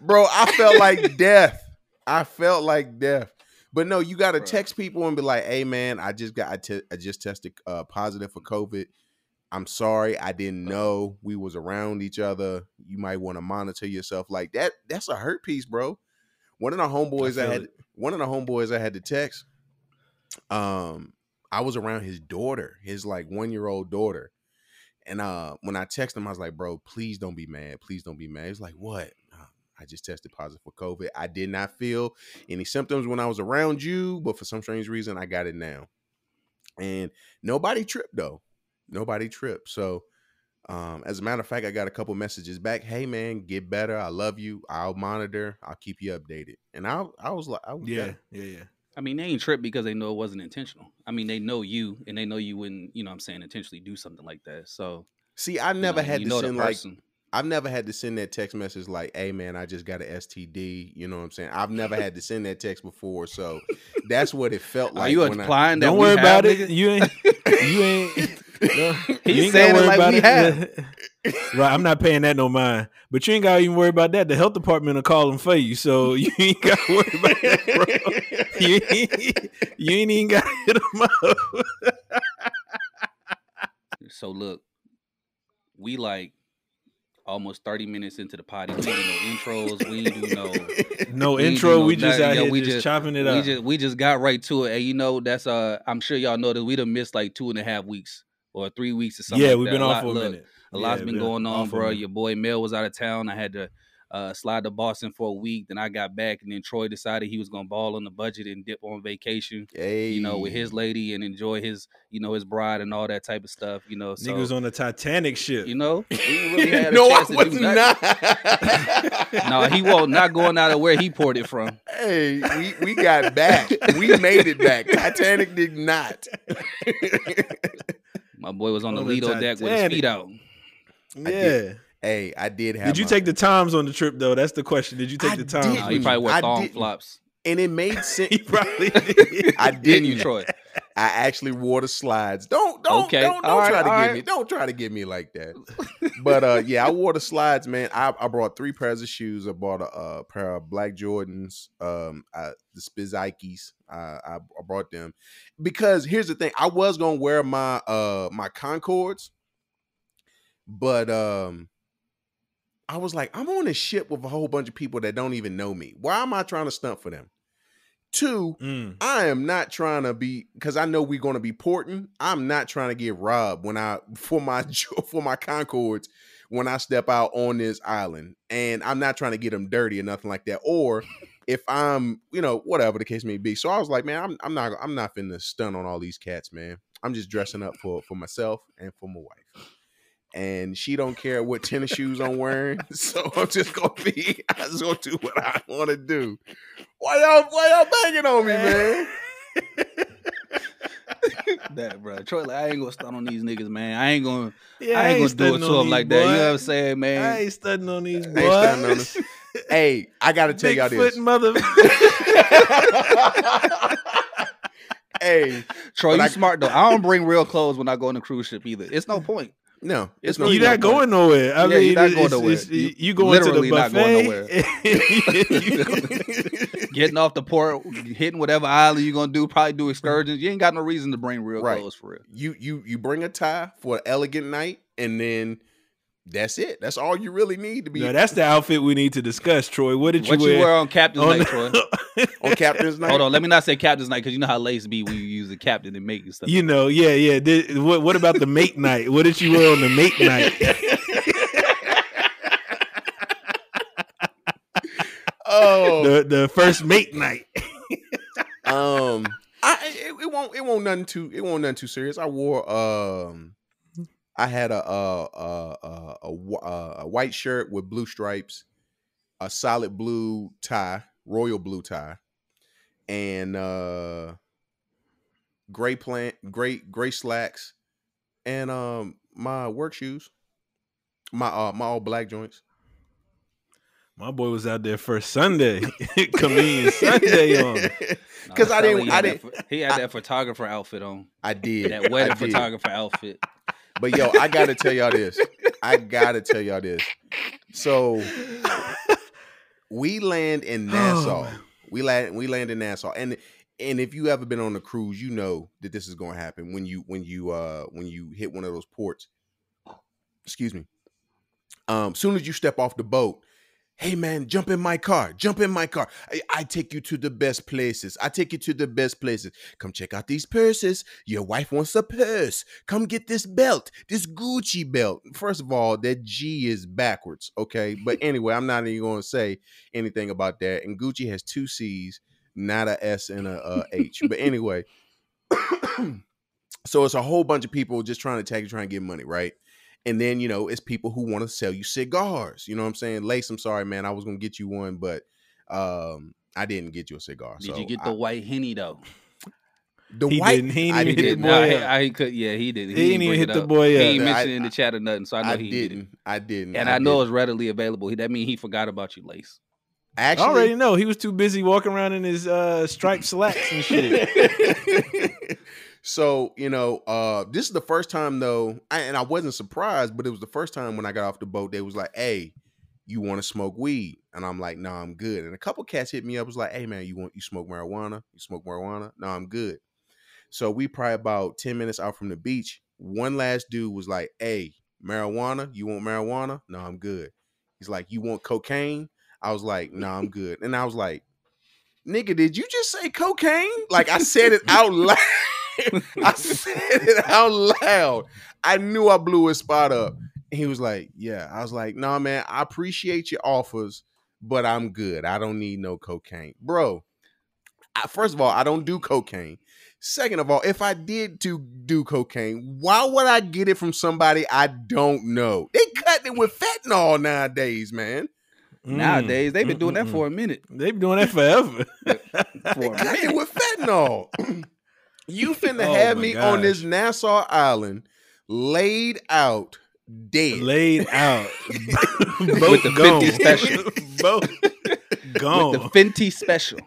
[SPEAKER 3] Bro, I felt like death. I felt like death. But no, you got to text people and be like, "Hey, man, I just got I, te- I just tested uh, positive for COVID. I'm sorry, I didn't know we was around each other. You might want to monitor yourself like that. That's a hurt piece, bro. One of the homeboys I,
[SPEAKER 2] feel
[SPEAKER 3] had,
[SPEAKER 2] it.
[SPEAKER 3] one of the homeboys I had to text. Um, I was around his daughter, his like one year old daughter, and uh, when I texted him, I was like, "Bro, please don't be mad. Please don't be mad." He's like, "What?" "Uh, I just tested positive for COVID. I did not feel any symptoms when I was around you, but for some strange reason, I got it now. And nobody tripped though. Nobody tripped. So, um, as a matter of fact, I got a couple messages back. Hey man, get better. I love you. I'll monitor. I'll keep you updated. And I, I was like, I
[SPEAKER 2] Yeah, yeah, yeah.
[SPEAKER 1] I mean, they ain't tripped because they know it wasn't intentional. I mean, they know you and they know you wouldn't, you know what I'm saying, intentionally do something like that. So
[SPEAKER 3] See, I
[SPEAKER 1] you
[SPEAKER 3] never
[SPEAKER 1] know,
[SPEAKER 3] had
[SPEAKER 1] you
[SPEAKER 3] to
[SPEAKER 1] know the
[SPEAKER 3] send like
[SPEAKER 1] person.
[SPEAKER 3] I've never had to send that text message like, "Hey man, I just got an STD." You know what I'm saying? I've never had to send that text before, so that's what it felt like.
[SPEAKER 1] Are you
[SPEAKER 3] when I-
[SPEAKER 1] that
[SPEAKER 2] Don't
[SPEAKER 1] we
[SPEAKER 2] worry
[SPEAKER 1] have
[SPEAKER 2] about it. You ain't. You ain't. no,
[SPEAKER 1] He's
[SPEAKER 2] you ain't
[SPEAKER 1] saying
[SPEAKER 2] gotta
[SPEAKER 1] it
[SPEAKER 2] worry
[SPEAKER 1] like
[SPEAKER 2] about
[SPEAKER 1] we
[SPEAKER 2] it. right, I'm not paying that no mind. But you ain't gotta even worry about that. The health department will call them for you, so you ain't gotta worry about that, bro. You ain't, you ain't even gotta hit them up.
[SPEAKER 1] So look, we like almost 30 minutes into the potty. We ain't do no intros. We ain't do no
[SPEAKER 2] No
[SPEAKER 1] We
[SPEAKER 2] intro.
[SPEAKER 1] no
[SPEAKER 2] we just
[SPEAKER 1] nothing.
[SPEAKER 2] out
[SPEAKER 1] Yeah,
[SPEAKER 2] here
[SPEAKER 1] we
[SPEAKER 2] just,
[SPEAKER 1] just-
[SPEAKER 2] chopping it
[SPEAKER 1] we
[SPEAKER 2] up.
[SPEAKER 1] just we just got right to it. And you know, that's uh I'm sure y'all know that we done missed like two and a half weeks or three weeks or something.
[SPEAKER 2] yeah,
[SPEAKER 1] like
[SPEAKER 2] we've
[SPEAKER 1] that.
[SPEAKER 2] been
[SPEAKER 1] A
[SPEAKER 2] off
[SPEAKER 1] lot-
[SPEAKER 2] for a
[SPEAKER 1] look,
[SPEAKER 2] minute.
[SPEAKER 1] A lot's
[SPEAKER 2] Yeah,
[SPEAKER 1] been going on,
[SPEAKER 2] for a
[SPEAKER 1] bro. Your boy Mel was out of town. I had to uh, slide to Boston for a week. Then I got back, and then Troy decided he was gonna ball on the budget and dip on vacation.
[SPEAKER 3] hey,
[SPEAKER 1] You know, with his lady and enjoy his, you know, his bride and all that type of stuff. You know, so
[SPEAKER 2] Nigga was on the Titanic ship.
[SPEAKER 1] you know, really
[SPEAKER 3] no, I was not.
[SPEAKER 1] no, he won't not going out of where he poured it from.
[SPEAKER 3] Hey, we, we got back. We made it back. Titanic did not.
[SPEAKER 1] My boy was on the
[SPEAKER 2] On the
[SPEAKER 1] Lido deck with his feet out.
[SPEAKER 2] yeah.
[SPEAKER 3] Hey, I did have.
[SPEAKER 2] Did you
[SPEAKER 3] my-
[SPEAKER 2] take the times on the trip though? That's the question. Did you take
[SPEAKER 3] I
[SPEAKER 2] the times?
[SPEAKER 3] didn't.
[SPEAKER 1] No, he probably wore
[SPEAKER 3] I
[SPEAKER 1] thong
[SPEAKER 3] didn't.
[SPEAKER 1] flops.
[SPEAKER 3] And it made sense.
[SPEAKER 2] He probably did.
[SPEAKER 3] I
[SPEAKER 1] Didn't you,
[SPEAKER 3] didn't.
[SPEAKER 1] Troy?
[SPEAKER 3] I actually wore the slides. Don't don't
[SPEAKER 1] Okay,
[SPEAKER 3] don't, don't
[SPEAKER 1] all right,
[SPEAKER 3] try to get
[SPEAKER 1] right.
[SPEAKER 3] me. Don't try to get me like that. but uh yeah, I wore the slides, man. I, I brought three pairs of shoes. I bought a, uh pair of black Jordans, um, uh, the Spizikes. I, I I brought them because here's the thing. I was gonna wear my uh my Concords, but um. I was like, I'm on a ship with a whole bunch of people that don't even know me. Why am I trying to stunt for them? Two,
[SPEAKER 2] Mm.
[SPEAKER 3] I am not trying to be because I know we're going to be porting. I'm not trying to get robbed when I for my for my Concords when I step out on this island, and I'm not trying to get them dirty or nothing like that. Or if I'm, you know, whatever the case may be. So I was like, man, I'm, I'm not, I'm not finna stunt on all these cats, man. I'm just dressing up for for myself and for my wife. And she don't care what tennis shoes I'm wearing, so I'm just gonna be. I just gonna do what I want to do. Why y'all, why y'all banging on me, man?
[SPEAKER 1] that, bro. Troy, like, I ain't gonna stun on these niggas, man. I ain't gonna,
[SPEAKER 2] Yeah,
[SPEAKER 1] I ain't gonna do it to
[SPEAKER 2] on
[SPEAKER 1] them
[SPEAKER 2] these
[SPEAKER 1] like that. You know what I'm saying, man?
[SPEAKER 2] I ain't studying on these
[SPEAKER 3] I ain't on. Hey, I gotta tell y'all
[SPEAKER 2] Bigfoot
[SPEAKER 3] this.
[SPEAKER 2] mother.
[SPEAKER 3] hey,
[SPEAKER 1] Troy, you
[SPEAKER 3] I-
[SPEAKER 1] smart though. I don't bring real clothes when I go on a cruise ship either. It's no point.
[SPEAKER 3] No, it's no.
[SPEAKER 2] You're not
[SPEAKER 1] going-
[SPEAKER 2] nowhere. I
[SPEAKER 1] Yeah,
[SPEAKER 2] mean,
[SPEAKER 1] you're not going nowhere. You
[SPEAKER 2] You going to the
[SPEAKER 1] literally not going
[SPEAKER 2] buffet.
[SPEAKER 1] Getting off the port, hitting whatever island you're gonna do, probably do excursions. You ain't got no reason to bring real
[SPEAKER 3] Right.
[SPEAKER 1] clothes for real.
[SPEAKER 3] you you you bring a tie for an elegant night, and then that's it. That's all you really need to be
[SPEAKER 2] no, that's the outfit we need to discuss, Troy. What did you
[SPEAKER 1] What
[SPEAKER 2] wear?
[SPEAKER 1] you wear on Captain's
[SPEAKER 2] on
[SPEAKER 1] Night, Troy?
[SPEAKER 3] on Captain's Night.
[SPEAKER 1] Hold on, let me not say Captain's Night because you know how lace be when you use the captain and make and stuff.
[SPEAKER 2] you know, yeah, yeah. Did, what, what about the mate night? What did you wear on the mate night?
[SPEAKER 3] oh,
[SPEAKER 2] the the first mate night.
[SPEAKER 3] um, I it, it won't it won't nothing too it won't nothing too serious. I wore um, I had a a a a, a, wh- uh, a white shirt with blue stripes, a solid blue tie, royal blue tie, and uh, gray plant, gray gray slacks, and um my work shoes, my uh my all black joints.
[SPEAKER 2] My boy was out there first Sunday, comedian Sunday on.
[SPEAKER 1] No,
[SPEAKER 3] 'Cause I didn't- I didn't-
[SPEAKER 1] pho- He had that photographer outfit on.
[SPEAKER 3] I did
[SPEAKER 1] That wedding
[SPEAKER 3] did.
[SPEAKER 1] photographer outfit.
[SPEAKER 3] But yo, I gotta tell y'all this. I gotta tell y'all this. So we land in Nassau.
[SPEAKER 2] Oh.
[SPEAKER 3] We land we land in Nassau. And and if you ever been on a cruise, you know that this is gonna happen when you when you uh when you hit one of those ports. Excuse me. Um, soon as you step off the boat, hey man, jump in my car, jump in my car. I, I take you to the best places. I take you to the best places. Come check out these purses. Your wife wants a purse. Come get this belt, this Gucci belt. First of all, that G is backwards, okay? But anyway, I'm not even going to say anything about that. And Gucci has two C's, not a S and a, a H. But anyway, so it's a whole bunch of people just trying to tag you, trying to get money, right? And then, you know, it's people who want to sell you cigars. You know what I'm saying? Lace, I'm sorry, man. I was going to get you one, but um, I didn't get you a cigar.
[SPEAKER 1] Did
[SPEAKER 3] so
[SPEAKER 1] you get
[SPEAKER 3] I-
[SPEAKER 1] the white henny though?
[SPEAKER 3] the
[SPEAKER 2] He
[SPEAKER 3] white?
[SPEAKER 2] didn't. He didn't hit
[SPEAKER 3] didn't.
[SPEAKER 2] the boy
[SPEAKER 1] he,
[SPEAKER 2] up.
[SPEAKER 1] I, he could. Yeah, he did.
[SPEAKER 2] He didn't even
[SPEAKER 1] bring
[SPEAKER 2] hit
[SPEAKER 1] it
[SPEAKER 2] the
[SPEAKER 1] up.
[SPEAKER 2] boy
[SPEAKER 1] He
[SPEAKER 2] up.
[SPEAKER 1] ain't
[SPEAKER 3] I-
[SPEAKER 1] mentioned in the
[SPEAKER 3] I-
[SPEAKER 1] chat or nothing, so I know
[SPEAKER 3] I
[SPEAKER 1] he did it.
[SPEAKER 3] didn't. I didn't.
[SPEAKER 1] And I, know
[SPEAKER 3] didn't.
[SPEAKER 1] it's readily available. That means he forgot about you, Lace.
[SPEAKER 2] I
[SPEAKER 3] actually.
[SPEAKER 2] already know he was too busy walking around in his uh, striped slacks and shit.
[SPEAKER 3] so you know, uh, this is the first time though, I, and I wasn't surprised, but it was the first time when I got off the boat. They was like, "Hey, you want to smoke weed?" And I'm like, "No, I'm good." And a couple cats hit me up, was like, "Hey, man, you want you smoke marijuana? You smoke marijuana?" No, I'm good. So we probably about ten minutes out from the beach. One last dude was like, "Hey, marijuana? You want marijuana?" No, I'm good. He's like, "You want cocaine?" I was like, "No, I'm good." And I was like, "Nigga, did you just say cocaine?" Like I said it out loud. I said it out loud. I knew I blew his spot up. And he was like, Yeah. I was like, Nah, man, I appreciate your offers, but I'm good. I don't need no cocaine. Bro, I, first of all, I don't do cocaine. Second of all, if I did to do cocaine, why would I get it from somebody I don't know? They cut it with fentanyl nowadays, man.
[SPEAKER 2] Mm.
[SPEAKER 1] Nowadays, they've been doing that for a minute.
[SPEAKER 2] They've been doing that forever.
[SPEAKER 1] For
[SPEAKER 3] They
[SPEAKER 1] a
[SPEAKER 3] cut it
[SPEAKER 1] minute.
[SPEAKER 3] with fentanyl. you finna
[SPEAKER 2] Oh
[SPEAKER 3] have me on this. Nassau island laid out dead.
[SPEAKER 2] Laid out.
[SPEAKER 1] With the 50 special.
[SPEAKER 2] Both gone.
[SPEAKER 1] With the Fenty special.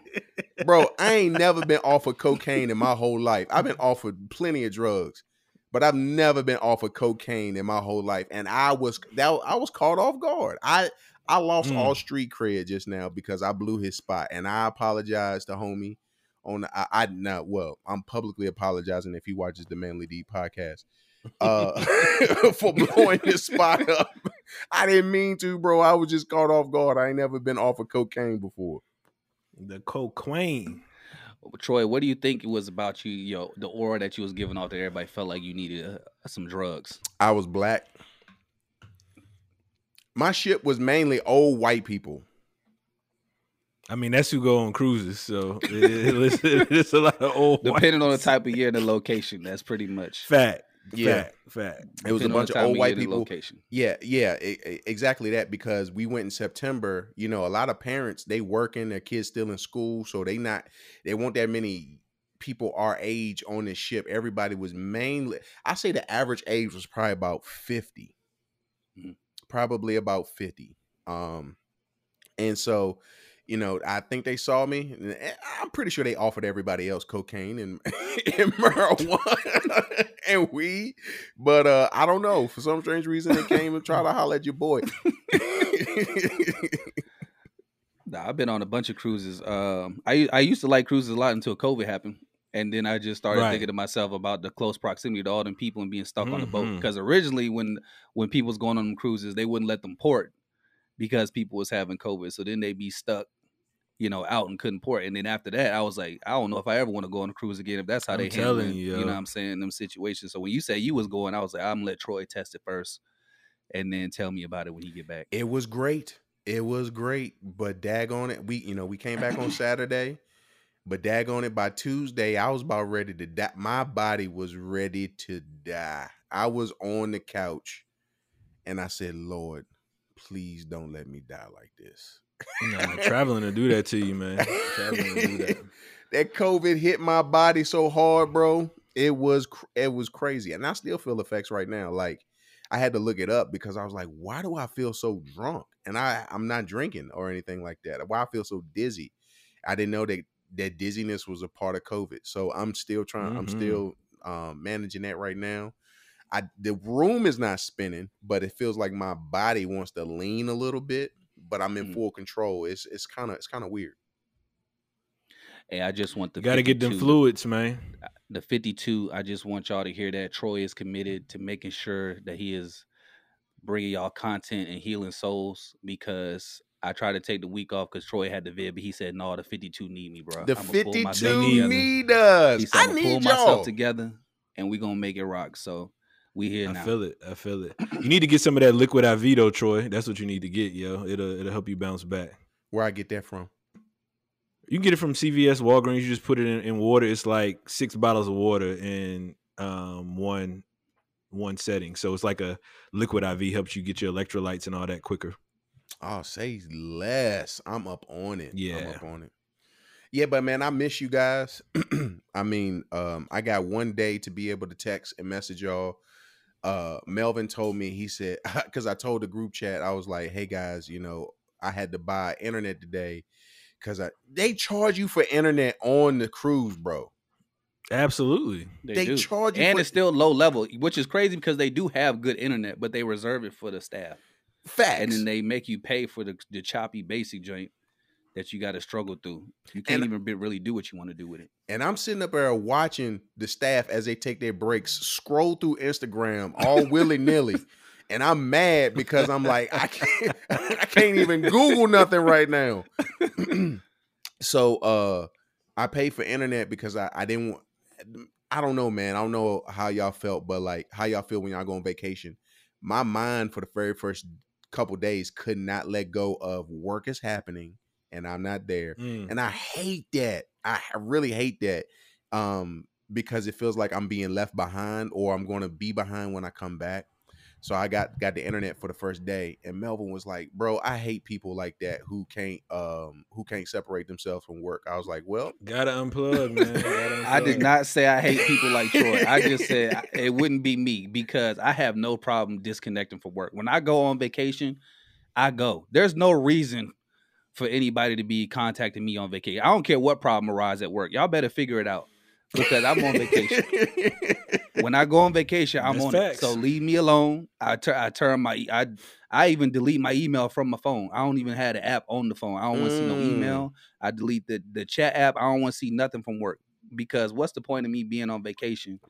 [SPEAKER 3] Bro, I ain't never been offered cocaine in my whole life. I've been offered plenty of drugs, but I've never been offered cocaine in my whole life. And I was that I was caught off guard. I I lost
[SPEAKER 2] Mm.
[SPEAKER 3] all street cred just now because I blew his spot. And I apologize to homie on the, I, I not well, I'm publicly apologizing if he watches the Manly Deed podcast. Uh for blowing his spot up. I didn't mean to, bro. I was just caught off guard. I ain't never been off of cocaine before.
[SPEAKER 2] the cocaine.
[SPEAKER 1] Troy, what do you think it was about you, yo, the aura that you was giving off that everybody felt like you needed uh, some drugs?
[SPEAKER 3] I was black. My ship was mainly old white people.
[SPEAKER 2] I mean, that's who go on cruises. So it, it, it's, it's a lot of old.
[SPEAKER 1] Depending on the type of year and the location, that's pretty much.
[SPEAKER 2] fact,
[SPEAKER 3] Yeah.
[SPEAKER 2] fact, fact.
[SPEAKER 3] It was a
[SPEAKER 1] depending on
[SPEAKER 3] bunch of old white people.
[SPEAKER 1] Location.
[SPEAKER 3] Yeah, yeah, e- e- exactly that. Because we went in September. You know, a lot of parents they working, their kids still in school, so they not they want that many people our age on this ship. Everybody was mainly. I say the average age was probably about 50
[SPEAKER 1] Mhm.
[SPEAKER 3] probably about fifty. Um, and so. You know, I think they saw me. and I'm pretty sure they offered everybody else cocaine and, and marijuana and weed, but uh, I don't know. For some strange reason, they came and tried to holler at your boy.
[SPEAKER 1] Nah, I've been on a bunch of cruises. Um, I I used to like cruises a lot until COVID happened, and then I just started
[SPEAKER 2] Right.
[SPEAKER 1] thinking to myself about the close proximity to all them people and being stuck on the boat. Because originally, when when people was going on them cruises, they wouldn't let them port because people was having COVID. So then they'd be stuck, you know, out and couldn't port. And then after that, I was like, I don't know if I ever want to go on a cruise again. If that's how
[SPEAKER 2] I'm
[SPEAKER 1] they handle
[SPEAKER 2] you,
[SPEAKER 1] you know, what I'm saying them situations. So when you say you was going, I was like, I'm gonna let Troy test it first, and then tell me about it when he get back.
[SPEAKER 3] it was great. It was great, but dag on it, we you know we came back on Saturday, but dag on it by Tuesday, I was about ready to die. My body was ready to die. I was on the couch, and I said, "Lord, please don't let me die like this."
[SPEAKER 2] Nah, traveling to do that to you, man. Traveling to do that.
[SPEAKER 3] that COVID hit my body so hard, bro. It was it was crazy, and I still feel effects right now. Like I had to look it up because I was like, why do I feel so drunk? And I I'm not drinking or anything like that. Why I feel so dizzy? I didn't know that that dizziness was a part of COVID. So I'm still trying. I'm
[SPEAKER 2] Mhm.
[SPEAKER 3] still um, managing that right now. I the room is not spinning, but it feels like my body wants to lean a little bit. But I'm in
[SPEAKER 1] Mm.
[SPEAKER 3] full control. It's it's kind of it's kind of weird.
[SPEAKER 1] Hey, I just want the
[SPEAKER 2] got to get them fluids, man.
[SPEAKER 1] the 52 i just want y'all to hear that troy is committed to making sure that he is bringing y'all content and healing souls because i tried to take the week off because troy had the vid but he said no the 52 need me bro
[SPEAKER 3] The
[SPEAKER 1] I'ma pull
[SPEAKER 3] 52
[SPEAKER 1] myself
[SPEAKER 2] need
[SPEAKER 3] need us.
[SPEAKER 1] he said
[SPEAKER 3] I
[SPEAKER 1] i'm pull
[SPEAKER 3] need
[SPEAKER 1] myself
[SPEAKER 3] y'all.
[SPEAKER 1] together and we're gonna make it rock so we here
[SPEAKER 2] I
[SPEAKER 1] now
[SPEAKER 2] feel it. I feel it. You need to get some of that liquid IV though, Troy. That's what you need to get, yo. It'll it'll help you bounce back.
[SPEAKER 3] Where I get that from?
[SPEAKER 2] You can get it from CVS, Walgreens. You just put it in, in water. It's like six bottles of water in um, one one setting. So it's like a liquid IV helps you get your electrolytes and all that quicker.
[SPEAKER 3] Oh, say less. I'm up on it. I'm
[SPEAKER 2] Yeah.
[SPEAKER 3] up on it. Yeah, but man, I miss you guys. I mean, um, I got one day to be able to text and message y'all. Uh, Melvin told me he said because I told the group chat I was like, "Hey guys, you know, I had to buy internet today because I they charge you for internet on the cruise, bro.
[SPEAKER 2] Absolutely.
[SPEAKER 1] they,
[SPEAKER 3] They
[SPEAKER 1] do.
[SPEAKER 3] charge you
[SPEAKER 1] and
[SPEAKER 3] for-
[SPEAKER 1] it's still low level which is crazy because they do have good internet but they reserve it for the staff
[SPEAKER 3] Facts.
[SPEAKER 1] and then they make you pay for the, the choppy basic joint that you got to struggle through you can't
[SPEAKER 3] And-
[SPEAKER 1] even be, really do what you want to do with it
[SPEAKER 3] And I'm sitting up there watching the staff as they take their breaks, scroll through Instagram all willy nilly. And I'm mad because I'm like, I can't I can't even Google nothing right now. so uh I paid for internet because I, I didn't want I don't know, man. I don't know how y'all felt, but like how y'all feel when y'all go on vacation. My mind for the very first couple days could not let go of work is happening and I'm not there
[SPEAKER 2] Mm.
[SPEAKER 3] and I hate that. I I really hate that um, because it feels like I'm being left behind, or I'm going to be behind when I come back. So I got got the internet for the first day, and Melvin was like, "Bro, I hate people like that who can't um who can't separate themselves from work." I was like, "Well,
[SPEAKER 2] Gotta unplug, man. Gotta
[SPEAKER 1] I did not say I hate people like Troy. I just said it wouldn't be me because I have no problem disconnecting from work. When I go on vacation, I go. There's no reason for anybody to be contacting me on vacation. I don't care what problem arises at work. Y'all better figure it out because I'm on vacation. when I go on vacation, I'm
[SPEAKER 2] That's
[SPEAKER 1] on
[SPEAKER 2] facts.
[SPEAKER 1] it. So leave me alone. I tur- I turn my I I even delete my email from my phone. I don't even have the app on the phone. I don't want to see no
[SPEAKER 3] Mm.
[SPEAKER 1] email. I delete the the chat app. I don't want to see nothing from work because what's the point of me being on vacation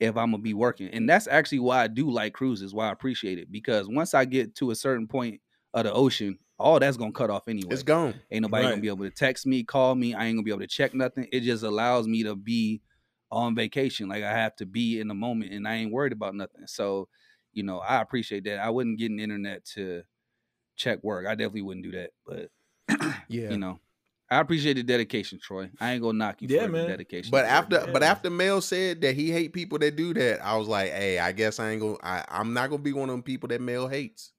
[SPEAKER 1] if I'm gonna be working? And that's actually why I do like cruises. Why I appreciate it because once I get to a certain point of the ocean, all that's gonna cut off anyway.
[SPEAKER 3] it's gone."
[SPEAKER 1] Ain't nobody gonna be able to text me, call me. I ain't gonna be able to check nothing. It just allows me to be on vacation. Like I have to be in the moment and I ain't worried about nothing. So, you know, I appreciate that. I wouldn't get an internet to check work. I definitely wouldn't do that. But
[SPEAKER 3] Yeah,
[SPEAKER 1] you know, I appreciate the dedication, Troy. I ain't gonna knock you
[SPEAKER 2] Yeah,
[SPEAKER 1] for
[SPEAKER 2] man.
[SPEAKER 1] the dedication.
[SPEAKER 3] But
[SPEAKER 1] Troy.
[SPEAKER 3] after, but after Mel said that he hate people that do that, I was like, hey, I guess I ain't gonna. I, I'm not gonna be one of them people that Mel hates.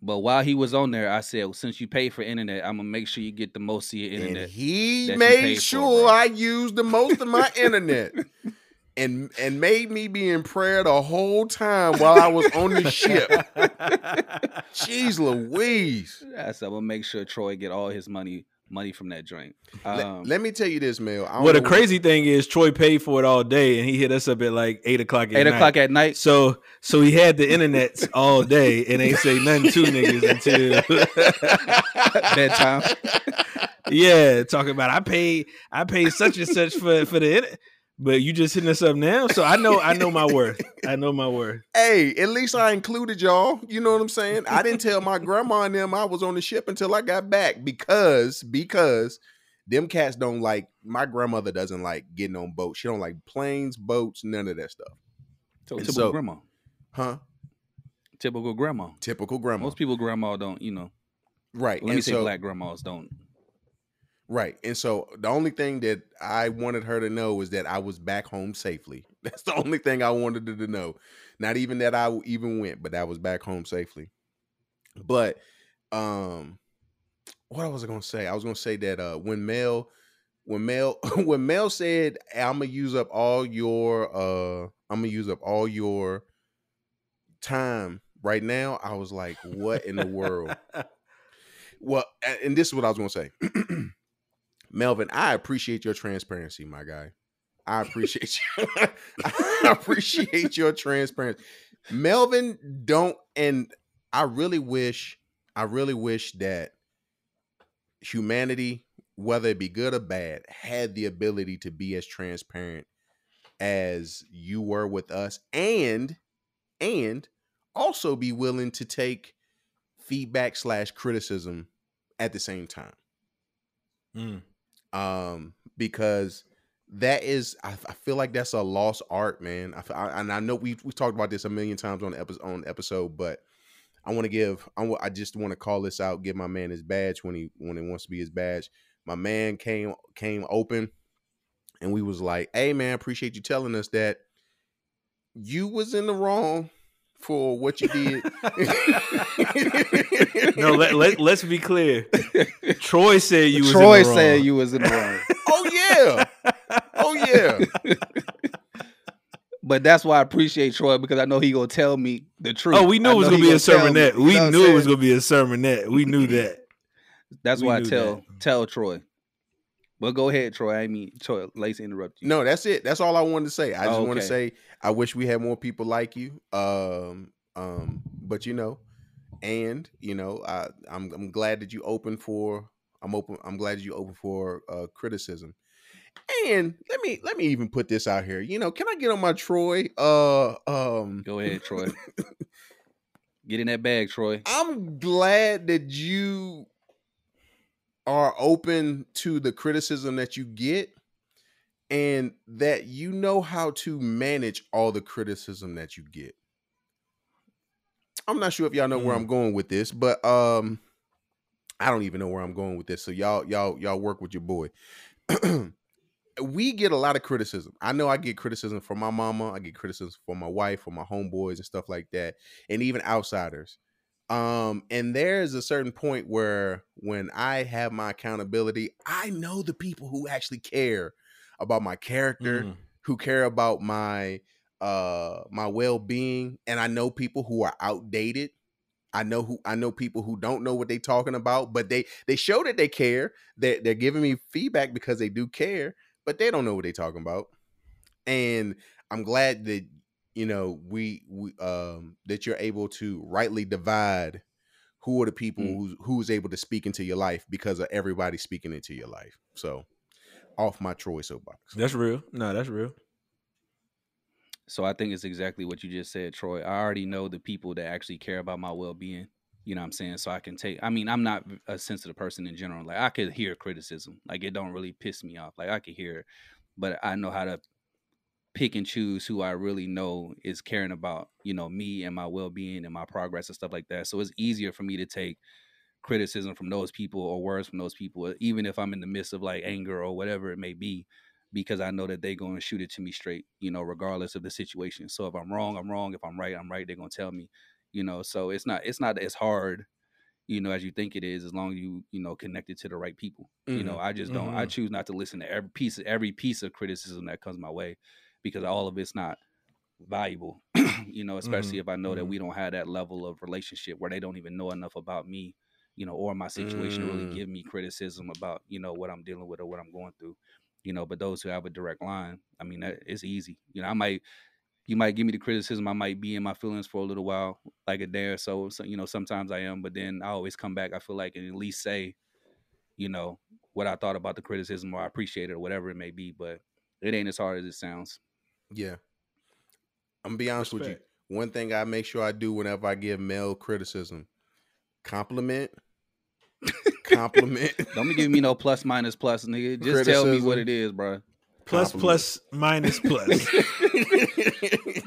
[SPEAKER 1] But while he was on there, I said, well, since you pay for internet, I'm gonna make sure you get the most of your
[SPEAKER 3] And
[SPEAKER 1] internet.
[SPEAKER 3] he made
[SPEAKER 1] paid for,
[SPEAKER 3] sure. I used the most of my internet. And and made me be in prayer the whole time while I was on the ship. Jeez Louise.
[SPEAKER 1] So I'm gonna make sure Troy get all his money money from that drink.
[SPEAKER 3] Let-
[SPEAKER 1] Um,
[SPEAKER 3] let, me tell you this, Mel. I don't
[SPEAKER 2] Well, the
[SPEAKER 3] know-
[SPEAKER 2] crazy thing is Troy paid for it all day, and he hit us up at like eight o'clock at
[SPEAKER 1] eight
[SPEAKER 2] night.
[SPEAKER 1] o'clock at night.
[SPEAKER 2] So, so he had the internet all day, and ain't say nothing to niggas until
[SPEAKER 1] bedtime.
[SPEAKER 2] yeah, talking about I paid, I paid such and such for for the internet, but you just hitting us up now. So I know, I know my worth. I know my worth.
[SPEAKER 3] Hey, at least I included y'all. You know what I'm saying? I didn't tell my grandma and them I was on the ship until I got back because because them cats don't like my grandmother doesn't like getting on boats. She don't like planes, boats, none of that stuff.
[SPEAKER 1] Typical
[SPEAKER 3] so-
[SPEAKER 1] grandma.
[SPEAKER 3] Huh?
[SPEAKER 1] Typical grandma.
[SPEAKER 3] Typical grandma.
[SPEAKER 1] Most people grandma don't, you know.
[SPEAKER 3] right.
[SPEAKER 1] Let me
[SPEAKER 3] and
[SPEAKER 1] say
[SPEAKER 3] so,
[SPEAKER 1] black grandmas don't.
[SPEAKER 3] Right. And so the only thing that I wanted her to know was that I was back home safely. That's the only thing I wanted her to know. Not even that I even went, but I was back home safely. But um what was I gonna say? I was gonna say that uh when Mel when Mel when Mel said I'm gonna use up all your uh I'm gonna use up all your time right now, I was like, what in the world? Well, and this is what I was going to say. Melvin, I appreciate your transparency, my guy. I appreciate you. I appreciate your transparency. Melvin, don't and I really wish I really wish that humanity, whether it be good or bad, had the ability to be as transparent as you were with us and and also be willing to take feedback slash criticism at the same time
[SPEAKER 2] Mm.
[SPEAKER 3] Um because that is I, I feel like that's a lost art man. I, I- and i know we we talked about this a million times on episode on episode but i want to give I just want to call this out give my man his badge when he when he wants to be his badge. My man came came open and we was like hey man appreciate you telling us that you was in the wrong for what you did
[SPEAKER 2] no, let, let let's be clear. Troy said you was
[SPEAKER 1] Troy
[SPEAKER 2] in the wrong.
[SPEAKER 1] said you was in the wrong.
[SPEAKER 3] oh yeah oh yeah
[SPEAKER 1] but that's why I appreciate Troy because I know he gonna tell me the truth.
[SPEAKER 2] Oh, we knew it was gonna be a
[SPEAKER 1] tell me,
[SPEAKER 2] sermonette.
[SPEAKER 1] you
[SPEAKER 2] We
[SPEAKER 1] know
[SPEAKER 2] knew it was gonna be a sermonette. We knew that.
[SPEAKER 1] That's
[SPEAKER 2] we
[SPEAKER 1] why I tell
[SPEAKER 2] that.
[SPEAKER 1] tell Troy. But go ahead, Troy. I mean, Troy, Lace interrupt you.
[SPEAKER 3] No, that's it. That's all I wanted to say. I just
[SPEAKER 1] Oh,
[SPEAKER 3] want to say I wish we had more people like you. Um, um, but you know, and you know, I, I'm I'm glad that you open for. I'm open. I'm glad that you open for uh, criticism. And let me let me even put this out here. You know, can I get on my Troy? Uh, um,
[SPEAKER 1] Go ahead, Troy. Get in that bag, Troy.
[SPEAKER 3] I'm glad that you are open to the criticism that you get and that you know how to manage all the criticism that you get. I'm not sure if y'all know where I'm going with this, but um I don't even know where I'm going with this. So y'all y'all y'all work with your boy. we get a lot of criticism. I know I get criticism from my mama, I get criticism from my wife, from my homeboys and stuff like that, and even outsiders. Um, and there's a certain point where when I have my accountability, I know the people who actually care about my character,
[SPEAKER 2] Mm.
[SPEAKER 3] who care about my uh my well-being, and I know people who are outdated. I know who I know people who don't know what they're talking about, but they they show that they care. They they're giving me feedback because they do care, but they don't know what they're talking about. And I'm glad that you know we we um that you're able to rightly divide who are the people
[SPEAKER 1] Mm.
[SPEAKER 3] who's who's able to speak into your life because of everybody speaking into your life. So off my Troy soapbox.
[SPEAKER 2] That's real. No, that's real.
[SPEAKER 1] So I think it's exactly what you just said, Troy. I already know the people that actually care about my well being. You know what I'm saying? So I can take I mean, I'm not a sensitive person in general. Like I could hear criticism. Like it don't really piss me off. Like I could hear it. But I know how to pick and choose who I really know is caring about, you know, me and my well being and my progress and stuff like that. So it's easier for me to take criticism from those people or words from those people, even if I'm in the midst of like anger or whatever it may be, because I know that they're going to shoot it to me straight, you know, regardless of the situation. So if I'm wrong, I'm wrong. If I'm right, I'm right. They're going to tell me, you know. So it's not it's not as hard, you know, as you think it is, as long as you you know connected to the right people. Mm-hmm. You know, I just don't. Mm-hmm. I choose not to listen to every piece of every piece of criticism that comes my way, because all of it's not valuable. you know, especially mm-hmm. if I know that mm-hmm. we don't have that level of relationship where they don't even know enough about me you know, or my situation mm. really give me criticism about, you know, what I'm dealing with or what I'm going through. You know, but those who have a direct line, I mean, that, it's easy. You know, I might you might give me the criticism. I might be in my feelings for a little while, like a day or so. so. You know, sometimes I am, but then I always come back. I feel like and at least say, you know, what I thought about the criticism or I appreciate it or whatever it may be. But it ain't as hard as it sounds.
[SPEAKER 3] Yeah, I'm gonna be honest Respect. with you. One thing I make sure I do whenever I give male criticism, compliment compliment.
[SPEAKER 1] Don't be giving me no plus minus plus, nigga. Just Criticism. tell me what it is, bro.
[SPEAKER 2] Plus plus minus plus.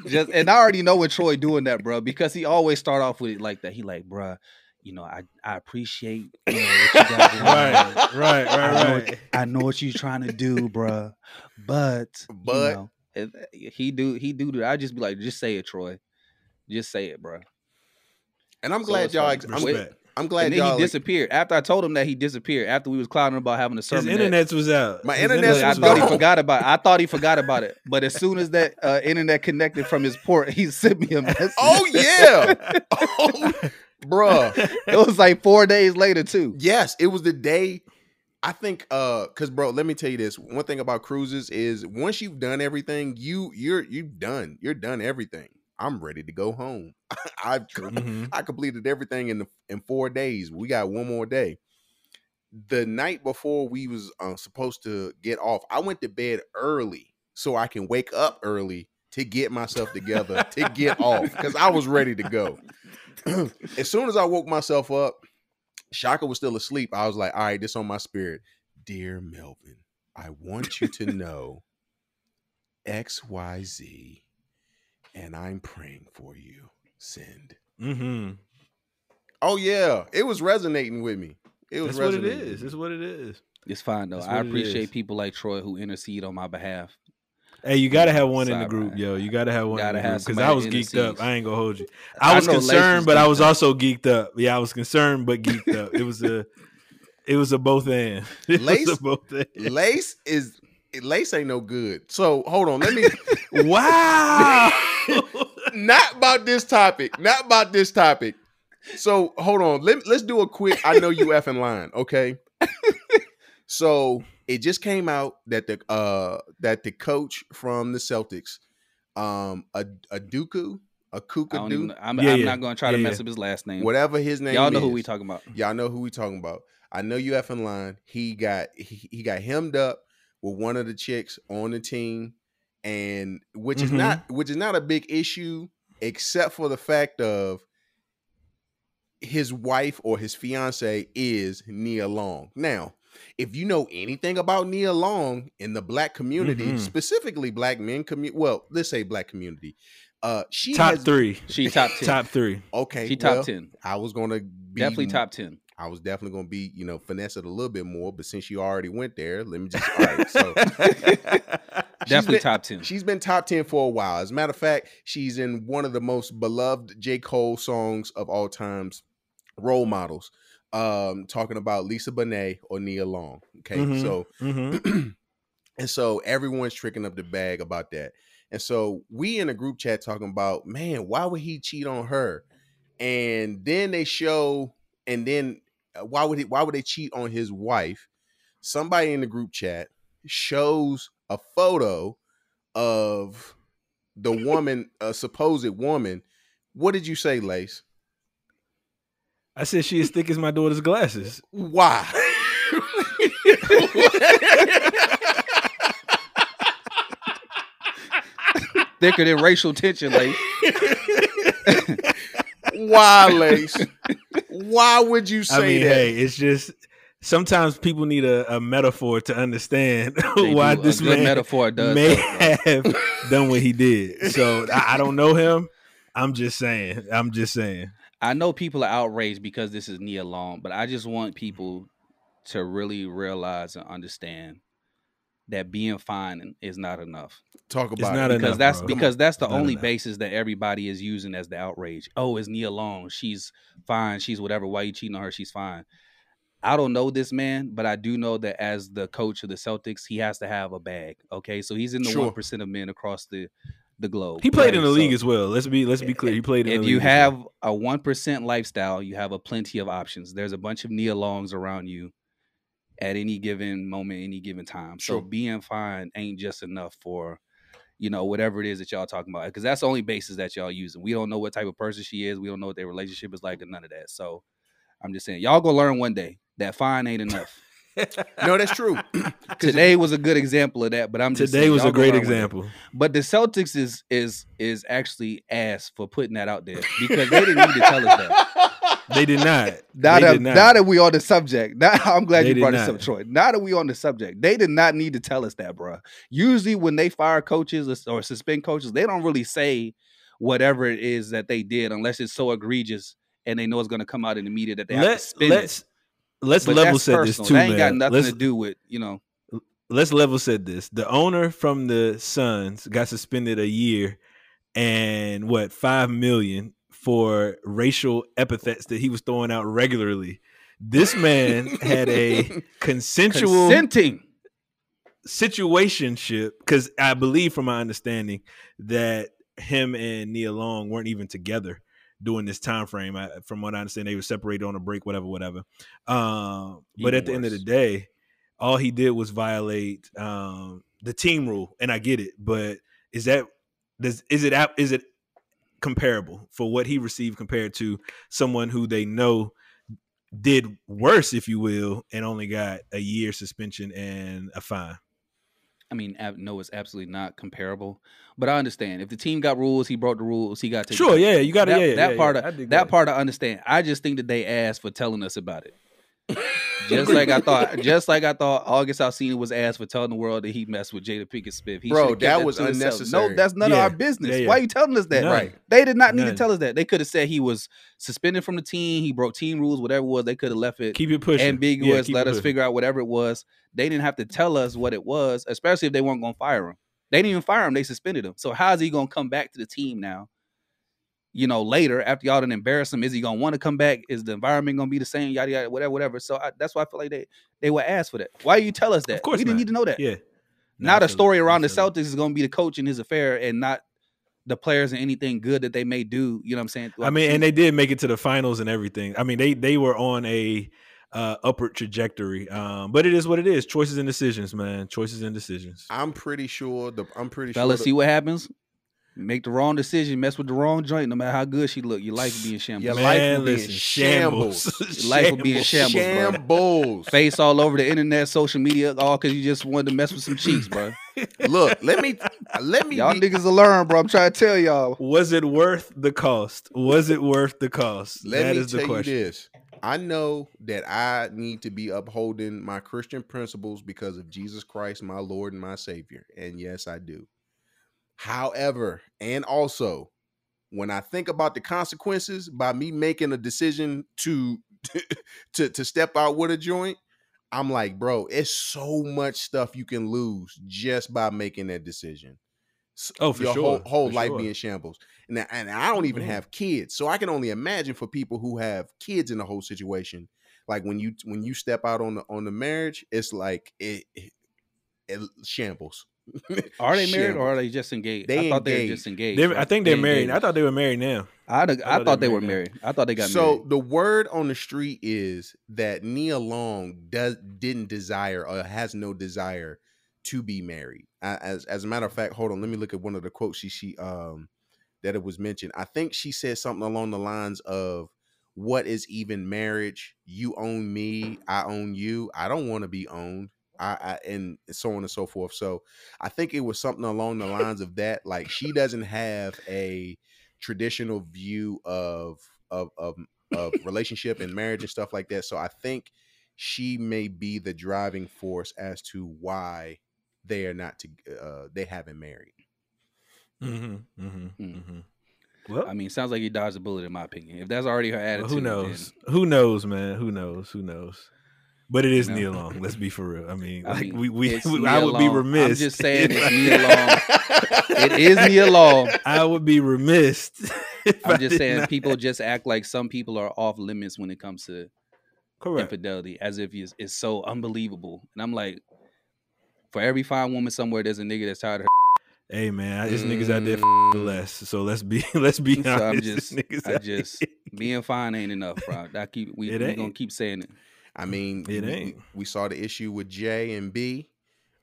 [SPEAKER 1] Just and I already know what Troy doing that, bro, because he always start off with it like that. He like, bro, you know, I I appreciate you know, what you got
[SPEAKER 2] right, right, right, I
[SPEAKER 1] know, right. I know what you're trying to do, bro, but but you know, he do he do that. I just be like, just say it, Troy. Just say it, bro.
[SPEAKER 3] And I'm so glad y'all. I'm, I'm glad
[SPEAKER 1] and then he disappeared. After I told him that he disappeared, after we was clowning about having a sermon.
[SPEAKER 2] His internet was out.
[SPEAKER 3] My internet.
[SPEAKER 1] I thought he forgot about. It. I thought he forgot about it. But as soon as that uh, internet connected from his port, he sent me a message.
[SPEAKER 3] Oh yeah, oh, bruh.
[SPEAKER 1] It was like four days later too.
[SPEAKER 3] Yes, it was the day. I think, uh, cause bro, let me tell you this. One thing about cruises is once you've done everything, you you're you've done. You're done everything. I'm ready to go home. I mm-hmm. I completed everything in the, in four days. We got one more day. The night before we was uh, supposed to get off, I went to bed early so I can wake up early to get myself together to get off because I was ready to go. as soon as I woke myself up, Shaka was still asleep. I was like, all right, this on my spirit. Dear Melvin, I want you to know XYZ and I'm praying for you. Send.
[SPEAKER 2] Mm-hmm.
[SPEAKER 3] Oh yeah, it was resonating with me. It was
[SPEAKER 2] That's what it is. It's what it is.
[SPEAKER 1] It's fine though. I appreciate people like Troy who intercede on my behalf.
[SPEAKER 2] Hey, you gotta have one in the group, yo. You gotta have one gotta in the group because I was geeked up. I ain't gonna hold you. I was I concerned, but I was also geeked up. Yeah, I was concerned, but geeked up. It was a, it was a both end.
[SPEAKER 3] Lace, both end. Lace is Lace ain't no good. So hold on, let me.
[SPEAKER 2] wow.
[SPEAKER 3] not about this topic. Not about this topic. So hold on. Let, let's do a quick. I know you effing line. Okay. so it just came out that the uh that the coach from the Celtics, um, a a Duku, a Kukadu.
[SPEAKER 1] I'm, yeah, I'm yeah. not going to try yeah, to mess up his last name.
[SPEAKER 3] Whatever his name.
[SPEAKER 1] Y'all know
[SPEAKER 3] is,
[SPEAKER 1] who we talking about.
[SPEAKER 3] Y'all know who we talking about. I know you effing line. He got he, he got hemmed up with one of the chicks on the team, and which mm-hmm. is not which is not a big issue, except for the fact of his wife or his fiance is Nia Long. Now, if you know anything about Nia Long in the black community, mm-hmm. specifically black men community, well, let's say black community, uh, she
[SPEAKER 2] top
[SPEAKER 3] has,
[SPEAKER 2] three.
[SPEAKER 1] She top 10.
[SPEAKER 2] top three.
[SPEAKER 3] Okay,
[SPEAKER 1] she top well, ten.
[SPEAKER 3] I was gonna
[SPEAKER 1] be definitely top ten.
[SPEAKER 3] I was definitely going to be, you know, finesse it a little bit more. But since you already went there, let me just. All right, so
[SPEAKER 1] definitely been, top ten.
[SPEAKER 3] She's been top ten for a while. As a matter of fact, she's in one of the most beloved J Cole songs of all times, "Role Models." Um, talking about Lisa Bonet or Nia Long. Okay, mm-hmm. so mm-hmm. and so everyone's tricking up the bag about that. And so we in a group chat talking about, man, why would he cheat on her? And then they show, and then uh, why would he why would they cheat on his wife? Somebody in the group chat shows a photo of the woman, a supposed woman. What did you say, Lace?
[SPEAKER 2] I said she as thick as my daughter's glasses.
[SPEAKER 3] Why?
[SPEAKER 1] Thicker than racial tension, Lace.
[SPEAKER 3] Why, Lace? Why would you say I mean, that?
[SPEAKER 2] Hey, it's just sometimes people need a, a metaphor to understand why this man
[SPEAKER 1] metaphor does
[SPEAKER 2] may have done what he did. So I, I, don't know him. I'm just saying. I'm just saying.
[SPEAKER 1] I know people are outraged because this is Nia Long, but I just want people mm-hmm. to really realize and understand that being fine is not enough.
[SPEAKER 3] Talk
[SPEAKER 2] It's
[SPEAKER 3] about
[SPEAKER 2] not
[SPEAKER 3] it.
[SPEAKER 1] because
[SPEAKER 2] enough,
[SPEAKER 1] that's
[SPEAKER 2] bro.
[SPEAKER 1] because that's the
[SPEAKER 2] Not
[SPEAKER 1] only
[SPEAKER 2] enough.
[SPEAKER 1] basis that everybody is using as the outrage. Oh, it's Nia Long. She's fine. She's whatever. Why you cheating on her? She's fine. I don't know this man, but I do know that as the coach of the Celtics, he has to have a bag. Okay, so he's in the
[SPEAKER 3] Sure.
[SPEAKER 1] one percent of men across the the globe.
[SPEAKER 2] He played
[SPEAKER 1] right?
[SPEAKER 2] in the league as well. Let's be let's be clear. He played in
[SPEAKER 1] if
[SPEAKER 2] the
[SPEAKER 1] you
[SPEAKER 2] league. as well.
[SPEAKER 1] have a one percent lifestyle, you have a plenty of options. There's a bunch of Nia Longs around you at any given moment, any given time. So being fine ain't just enough for you know whatever it is that y'all talking about because that's the only basis that y'all using. We don't know what type of person she is. We don't know what their relationship is like, and none of that. So I'm just saying, y'all gonna learn one day that fine ain't enough.
[SPEAKER 3] No, that's true.
[SPEAKER 1] Today was a good example of that, but I'm just
[SPEAKER 2] Today
[SPEAKER 1] saying,
[SPEAKER 2] was a great
[SPEAKER 1] learn one day.
[SPEAKER 2] example.
[SPEAKER 1] But the Celtics is is is actually ass for putting that out there because they didn't need to tell us that.
[SPEAKER 2] They did not.
[SPEAKER 1] Now
[SPEAKER 2] they
[SPEAKER 1] that,
[SPEAKER 2] did not.
[SPEAKER 1] now that we on the subject, now I'm glad
[SPEAKER 2] They
[SPEAKER 1] you brought this
[SPEAKER 2] not.
[SPEAKER 1] up, Troy. Now that we on the subject, they did not need to tell us that, bro. Usually, when they fire coaches or, or suspend coaches, they don't really say whatever it is that they did unless it's so egregious and they know it's going to come out in the media that they have to
[SPEAKER 2] let's
[SPEAKER 1] it.
[SPEAKER 2] Let's
[SPEAKER 1] But
[SPEAKER 2] level set this too,
[SPEAKER 1] That ain't
[SPEAKER 2] man.
[SPEAKER 1] got nothing
[SPEAKER 2] let's,
[SPEAKER 1] to do with you know.
[SPEAKER 2] let's level set this. The owner from the Suns got suspended a year and what five million for racial epithets that he was throwing out regularly. This man had a consensual
[SPEAKER 1] Consenting.
[SPEAKER 2] situationship because I believe, from my understanding, that him and Nia Long weren't even together during this time frame. I, from what I understand, they were separated on a break, whatever, whatever. Um, but at the end of the day, all he did was violate um, the team rule, and I get it. But is that does is it is it comparable for what he received compared to someone who they know did worse, if you will, and only got a year suspension and a fine?
[SPEAKER 1] I mean, ab- no, it's absolutely not comparable. But I understand if the team got rules, he broke the rules. He got to
[SPEAKER 2] Sure, yeah, you got to
[SPEAKER 1] that,
[SPEAKER 2] yeah,
[SPEAKER 1] that
[SPEAKER 2] yeah,
[SPEAKER 1] part.
[SPEAKER 2] yeah,
[SPEAKER 1] of,
[SPEAKER 2] dig
[SPEAKER 1] that part I understand. I just think that they asked for telling us about it. Just like I thought, just like I thought, August Alsina was asked for telling the world that he messed with Jada Pinkett Smith. He
[SPEAKER 3] Bro,
[SPEAKER 1] should've
[SPEAKER 3] that was
[SPEAKER 1] to himself.
[SPEAKER 3] unnecessary.
[SPEAKER 1] No, that's none of our business.
[SPEAKER 2] yeah, yeah.
[SPEAKER 1] Why are you telling us that?
[SPEAKER 2] None.
[SPEAKER 1] Right? They did not need
[SPEAKER 2] None.
[SPEAKER 1] to tell us that. They could have said he was suspended from the team. He broke team rules, whatever it was. They could have left it
[SPEAKER 2] Keep it pushing.
[SPEAKER 1] ambiguous.
[SPEAKER 2] Yeah,
[SPEAKER 1] let
[SPEAKER 2] keep
[SPEAKER 1] us
[SPEAKER 2] pushing.
[SPEAKER 1] figure out whatever it was. They didn't have to tell us what it was, especially if they weren't going to fire him. They didn't even fire him. They suspended him. So how is he going to come back to the team now? You know, later after y'all done embarrass him, is he going to want to come back? Is the environment going to be the same? Yada yada, whatever, whatever. So I, that's why I feel like they they were asked for that. Why you tell us that?
[SPEAKER 2] Of course
[SPEAKER 1] we didn't need to know that.
[SPEAKER 2] Yeah.
[SPEAKER 1] Now the story around the
[SPEAKER 2] Celtics.
[SPEAKER 1] Celtics is going to be the coach and his affair, and not the players and anything good that they may do. You know what I'm saying?
[SPEAKER 2] I mean, and they did make it to the finals and everything. I mean, they they were on a uh, upward trajectory. Um, but it is what it is. Choices and decisions, man. Choices and decisions.
[SPEAKER 3] I'm pretty sure the I'm pretty
[SPEAKER 1] Fellas,
[SPEAKER 3] sure
[SPEAKER 1] see what happens. Make the wrong decision, mess with the wrong joint. No matter how good she look, your life will be in shambles.
[SPEAKER 3] Your
[SPEAKER 2] Man,
[SPEAKER 3] life will be in
[SPEAKER 2] listen,
[SPEAKER 3] shambles.
[SPEAKER 1] Your life will be in shambles, bro.
[SPEAKER 3] shambles.
[SPEAKER 1] Face all over the internet, social media, all because you just wanted to mess with some cheeks, bro.
[SPEAKER 3] Look, let me let me
[SPEAKER 1] Y'all
[SPEAKER 3] be-
[SPEAKER 1] niggas will learn, bro. I'm trying to tell y'all.
[SPEAKER 2] Was it worth the cost? Was it worth the cost?
[SPEAKER 3] Let
[SPEAKER 2] That
[SPEAKER 3] me
[SPEAKER 2] is the
[SPEAKER 3] tell
[SPEAKER 2] question.
[SPEAKER 3] you this. I know that I need to be upholding my Christian principles because of Jesus Christ, my Lord and my Savior. And yes, I do. However, and also, when I think about the consequences by me making a decision to to to step out with a joint, I'm like, bro, it's so much stuff you can lose just by making that decision.
[SPEAKER 2] Oh, for
[SPEAKER 3] your
[SPEAKER 2] sure,
[SPEAKER 3] whole, whole
[SPEAKER 2] for
[SPEAKER 3] life
[SPEAKER 2] sure.
[SPEAKER 3] be in shambles. And, I- and I don't even
[SPEAKER 2] Mhm.
[SPEAKER 3] have kids, so I can only imagine for people who have kids in the whole situation. Like when you when you step out on the on the marriage, it's like it, it, it shambles.
[SPEAKER 1] Are they married or are they just engaged?
[SPEAKER 3] They
[SPEAKER 1] I thought they were
[SPEAKER 3] engaged.
[SPEAKER 1] just engaged.
[SPEAKER 2] They're-
[SPEAKER 1] right?
[SPEAKER 2] I think they're
[SPEAKER 1] They
[SPEAKER 2] married.
[SPEAKER 1] engaged.
[SPEAKER 2] I thought they were married now.
[SPEAKER 1] I, I,
[SPEAKER 2] thought
[SPEAKER 1] thought
[SPEAKER 2] they
[SPEAKER 1] they
[SPEAKER 2] were
[SPEAKER 1] were
[SPEAKER 2] married
[SPEAKER 1] married. I thought they got
[SPEAKER 3] so
[SPEAKER 1] married.
[SPEAKER 3] So the word on the street is that Nia Long does didn't desire or has no desire to be married. A- As as a matter of fact, hold on, let me look at one of the quotes she she um that it was mentioned. I think she said something along the lines of what is even marriage? You own me, I own you. I don't want to be owned. I, I and so on and so forth. So I think it was something along the lines of that. Like she doesn't have a traditional view of of of, of relationship and marriage and stuff like that. So I think she may be the driving force as to why they are not to uh they haven't married.
[SPEAKER 2] Mm-hmm, mm-hmm,
[SPEAKER 1] Mm.
[SPEAKER 2] mm-hmm. Well,
[SPEAKER 1] I mean, sounds like he dodged a bullet in my opinion. If that's already her
[SPEAKER 2] well,
[SPEAKER 1] attitude,
[SPEAKER 2] who
[SPEAKER 1] then-
[SPEAKER 2] knows? Who knows, man? Who knows? Who knows? But it is
[SPEAKER 1] You know?
[SPEAKER 2] Long. Let's be for real. I mean,
[SPEAKER 1] I
[SPEAKER 2] like
[SPEAKER 1] mean,
[SPEAKER 2] we, we, we- I would be
[SPEAKER 1] Long. I'm
[SPEAKER 2] remiss.
[SPEAKER 1] just saying it's Nia Long. It is Nia Long.
[SPEAKER 2] I would be remiss.
[SPEAKER 1] I'm just saying
[SPEAKER 2] not-
[SPEAKER 1] people just act like some people are off limits when it comes to
[SPEAKER 2] correct.
[SPEAKER 1] infidelity, as if it's, it's so unbelievable. And I'm like, for every fine woman somewhere, there's a nigga that's tired of Her
[SPEAKER 2] Hey man, I- there's niggas out there for
[SPEAKER 3] Mm.
[SPEAKER 2] less. So let's be let's be
[SPEAKER 1] So
[SPEAKER 2] honest.
[SPEAKER 1] I'm just- I just- Being fine ain't enough, bro. I keep we we gonna keep saying it.
[SPEAKER 3] I mean,
[SPEAKER 2] It
[SPEAKER 3] we- we, we saw the issue with J and B.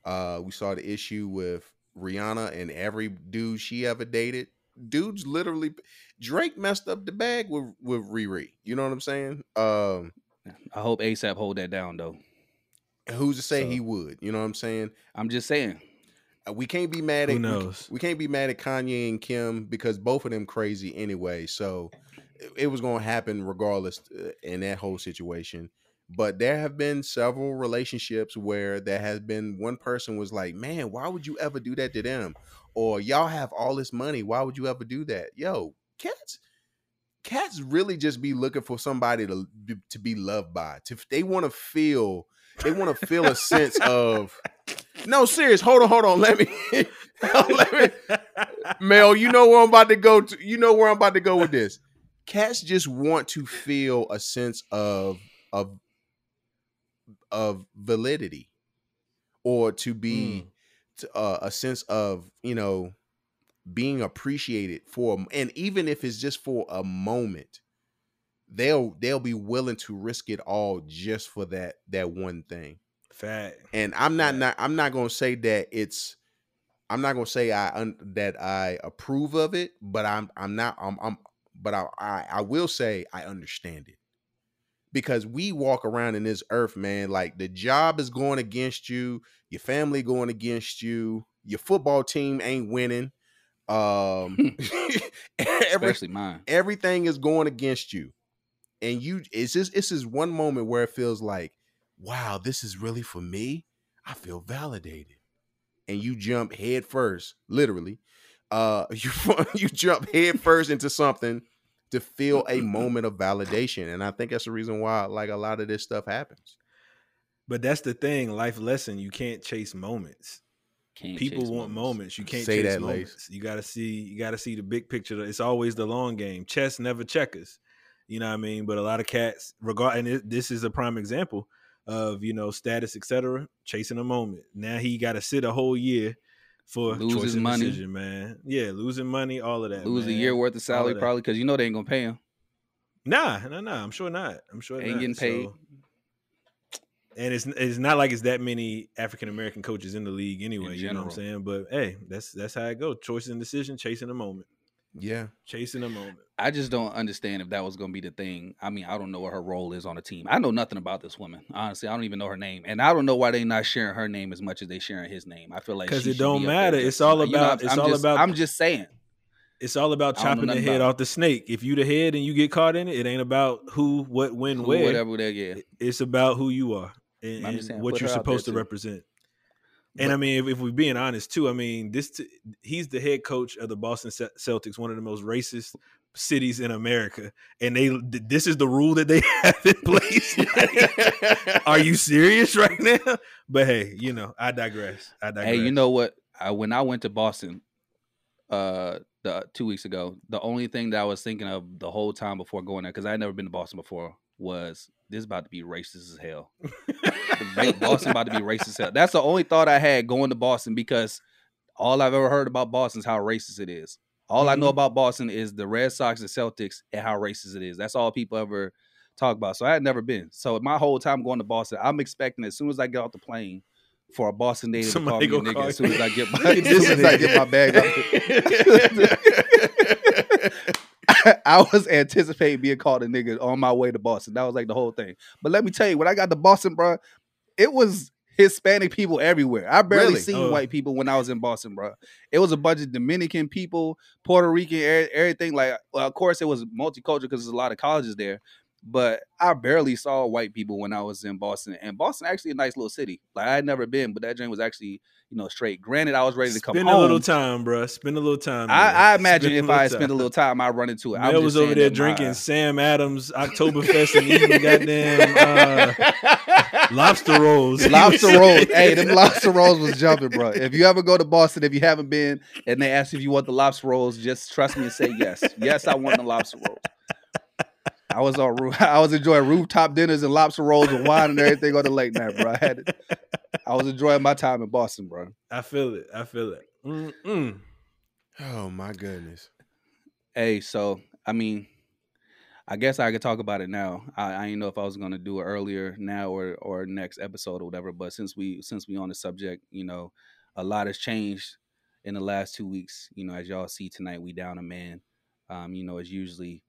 [SPEAKER 3] Uh, we saw the issue with Rihanna and every dude she ever dated. Dudes literally Drake messed up the bag with with Riri. You know what I'm saying? Um,
[SPEAKER 1] I hope ASAP hold that down though.
[SPEAKER 3] who's to say
[SPEAKER 2] So-
[SPEAKER 3] he would? You know what I'm saying?
[SPEAKER 1] I'm just saying.
[SPEAKER 3] Uh, We can't be mad at we ca-
[SPEAKER 2] knows?
[SPEAKER 3] We, can't be mad at Kanye and Kim because both of them crazy anyway. So it, it was going to happen regardless uh, in that whole situation. But there have been several relationships where there has been one person was like, "Man, why would you ever do that to them?" Or y'all have all this money, why would you ever do that? Yo, cats cats really just be looking for somebody to to be loved by. To they want to feel they want to feel a sense of no, serious. Hold on, hold on. Let me, let me, Mel. You know where I'm about to go. To, you know where I'm about to go with this. Cats just want to feel a sense of of of validity, or to be to, uh, a sense of you know being appreciated for, and even if it's just for a moment, they'll they'll be willing to risk it all just for that that one thing.
[SPEAKER 2] Fact.
[SPEAKER 3] and I'm not not I'm not gonna say that it's I'm not gonna say I un, that I approve of it, but I'm I'm not I'm, I'm but I, I I will say I understand it because we walk around in this earth, man. Like the job is going against you, your family going against you, your football team ain't winning. Um, every
[SPEAKER 1] Especially mine.
[SPEAKER 3] everything is going against you and you it's just it's just one moment where it feels like wow this is really for me i feel validated and you jump head first literally uh you you jump head first into something to feel a moment of validation and i think that's the reason why like a lot of this stuff happens
[SPEAKER 2] But that's the thing, life lesson. You can't chase moments.
[SPEAKER 1] Can't
[SPEAKER 2] People
[SPEAKER 1] chase
[SPEAKER 2] want moments. You can't
[SPEAKER 3] Say
[SPEAKER 2] chase
[SPEAKER 3] that, Lace.
[SPEAKER 2] You gotta see. You gotta see the big picture. It's always the long game. Chess never checkers. You know what I mean? But a lot of cats, regard, and it, this is a prime example of you know status, etc. Chasing a moment. Now he got to sit a whole year for and
[SPEAKER 1] money.
[SPEAKER 2] decision, man. Yeah, losing money, all of that.
[SPEAKER 1] Lose a year worth of salary
[SPEAKER 2] that.
[SPEAKER 1] probably because you know they ain't gonna pay him.
[SPEAKER 2] Nah, nah, nah. I'm sure not. I'm sure
[SPEAKER 1] Ain't
[SPEAKER 2] not.
[SPEAKER 1] getting paid.
[SPEAKER 2] So- and it's it's not like it's that many African American coaches in the league anyway. You know what I'm saying? But hey, that's that's how it goes. Choices and decision, chasing a moment,
[SPEAKER 3] yeah
[SPEAKER 2] chasing a moment.
[SPEAKER 1] I just don't understand if that was gonna be the thing. I mean, I don't know what her role is on the team. I know nothing about this woman. Honestly, I don't even know her name, and I don't know why they're not sharing her name as much as they sharing his name. I feel like Cuz
[SPEAKER 2] it don't
[SPEAKER 1] be up there
[SPEAKER 2] matter. It's all
[SPEAKER 1] as much. You know,
[SPEAKER 2] about- it's
[SPEAKER 1] I'm
[SPEAKER 2] all
[SPEAKER 1] just-
[SPEAKER 2] about-
[SPEAKER 1] I'm just saying.
[SPEAKER 2] It's all about
[SPEAKER 1] I don't know
[SPEAKER 2] chopping the head off the snake. If you the head and you get caught in it, it ain't about who, what, when,
[SPEAKER 1] Who,
[SPEAKER 2] where.
[SPEAKER 1] whatever that yeah.
[SPEAKER 2] It's about who you are and, and
[SPEAKER 1] saying,
[SPEAKER 2] what you're
[SPEAKER 1] her out there
[SPEAKER 2] supposed to
[SPEAKER 1] too.
[SPEAKER 2] represent. And
[SPEAKER 3] But-
[SPEAKER 2] I mean, if, if we're being honest too, I mean, this t- he's the head coach of the Boston Celtics, one of the most racist cities in America, and they this is the rule that they have in place. Like, are you serious right now? But hey, you know, I digress. I digress.
[SPEAKER 1] Hey, you know what? I, when I went to Boston, uh, the two weeks ago, the only thing that I was thinking of the whole time before going there, because I had never been to Boston before, was this is about to be racist as hell. Boston about to be racist as hell. That's the only thought I had going to Boston because all I've ever heard about Boston is how racist it is. All I know
[SPEAKER 2] Mhm.
[SPEAKER 1] about Boston is the Red Sox and Celtics and how racist it is. That's all people ever talk about. So I had never been. So my whole time going to Boston, I'm expecting as soon as I get off the plane for a Boston native
[SPEAKER 2] Somebody
[SPEAKER 1] to call me a nigga
[SPEAKER 2] call
[SPEAKER 1] as soon as I get my as soon as I get my bag. I was anticipating being called a nigga on my way to Boston. That was like the whole thing. But let me tell you, when I got to Boston, bro, it was Hispanic people everywhere. I barely
[SPEAKER 3] Really?
[SPEAKER 1] seen
[SPEAKER 2] Oh.
[SPEAKER 1] white people when I was in Boston, bro. It was a bunch of Dominican people, Puerto Rican, e- everything. Like, well, of course, it was multicultural because there's a lot of colleges there. But I barely saw white people when I was in Boston. And Boston actually a nice little city. Like I had never been, but that joint was actually, you know, straight. Granted, I was ready to come
[SPEAKER 2] Spend
[SPEAKER 1] home.
[SPEAKER 2] a little time, bro. Spend a little time.
[SPEAKER 1] I, I imagine
[SPEAKER 2] Spend
[SPEAKER 1] if I had
[SPEAKER 2] time.
[SPEAKER 1] spent a little time, I'd run into it. Just
[SPEAKER 2] was over there drinking
[SPEAKER 1] my-
[SPEAKER 2] Sam Adams Oktoberfest and eating goddamn uh, lobster rolls.
[SPEAKER 1] Lobster rolls. hey, them lobster rolls was jumping, bro. If you ever go to Boston, if you haven't been, and they ask if you want the lobster rolls, just trust me and say yes. Yes, I want the lobster rolls. I was on roof. I was enjoying rooftop dinners and lobster rolls and wine and everything on the late night, bro. I had it. I was enjoying my time in Boston, bro.
[SPEAKER 2] I feel it. I feel it. Mm-mm.
[SPEAKER 3] Oh my goodness.
[SPEAKER 1] Hey, so I mean, I guess I could talk about it now. I, I didn't know if I was gonna do it earlier now or or next episode or whatever. But since we since we on the subject, you know, a lot has changed in the last two weeks. You know, as y'all see tonight, we down a man. Um, you know, it's usually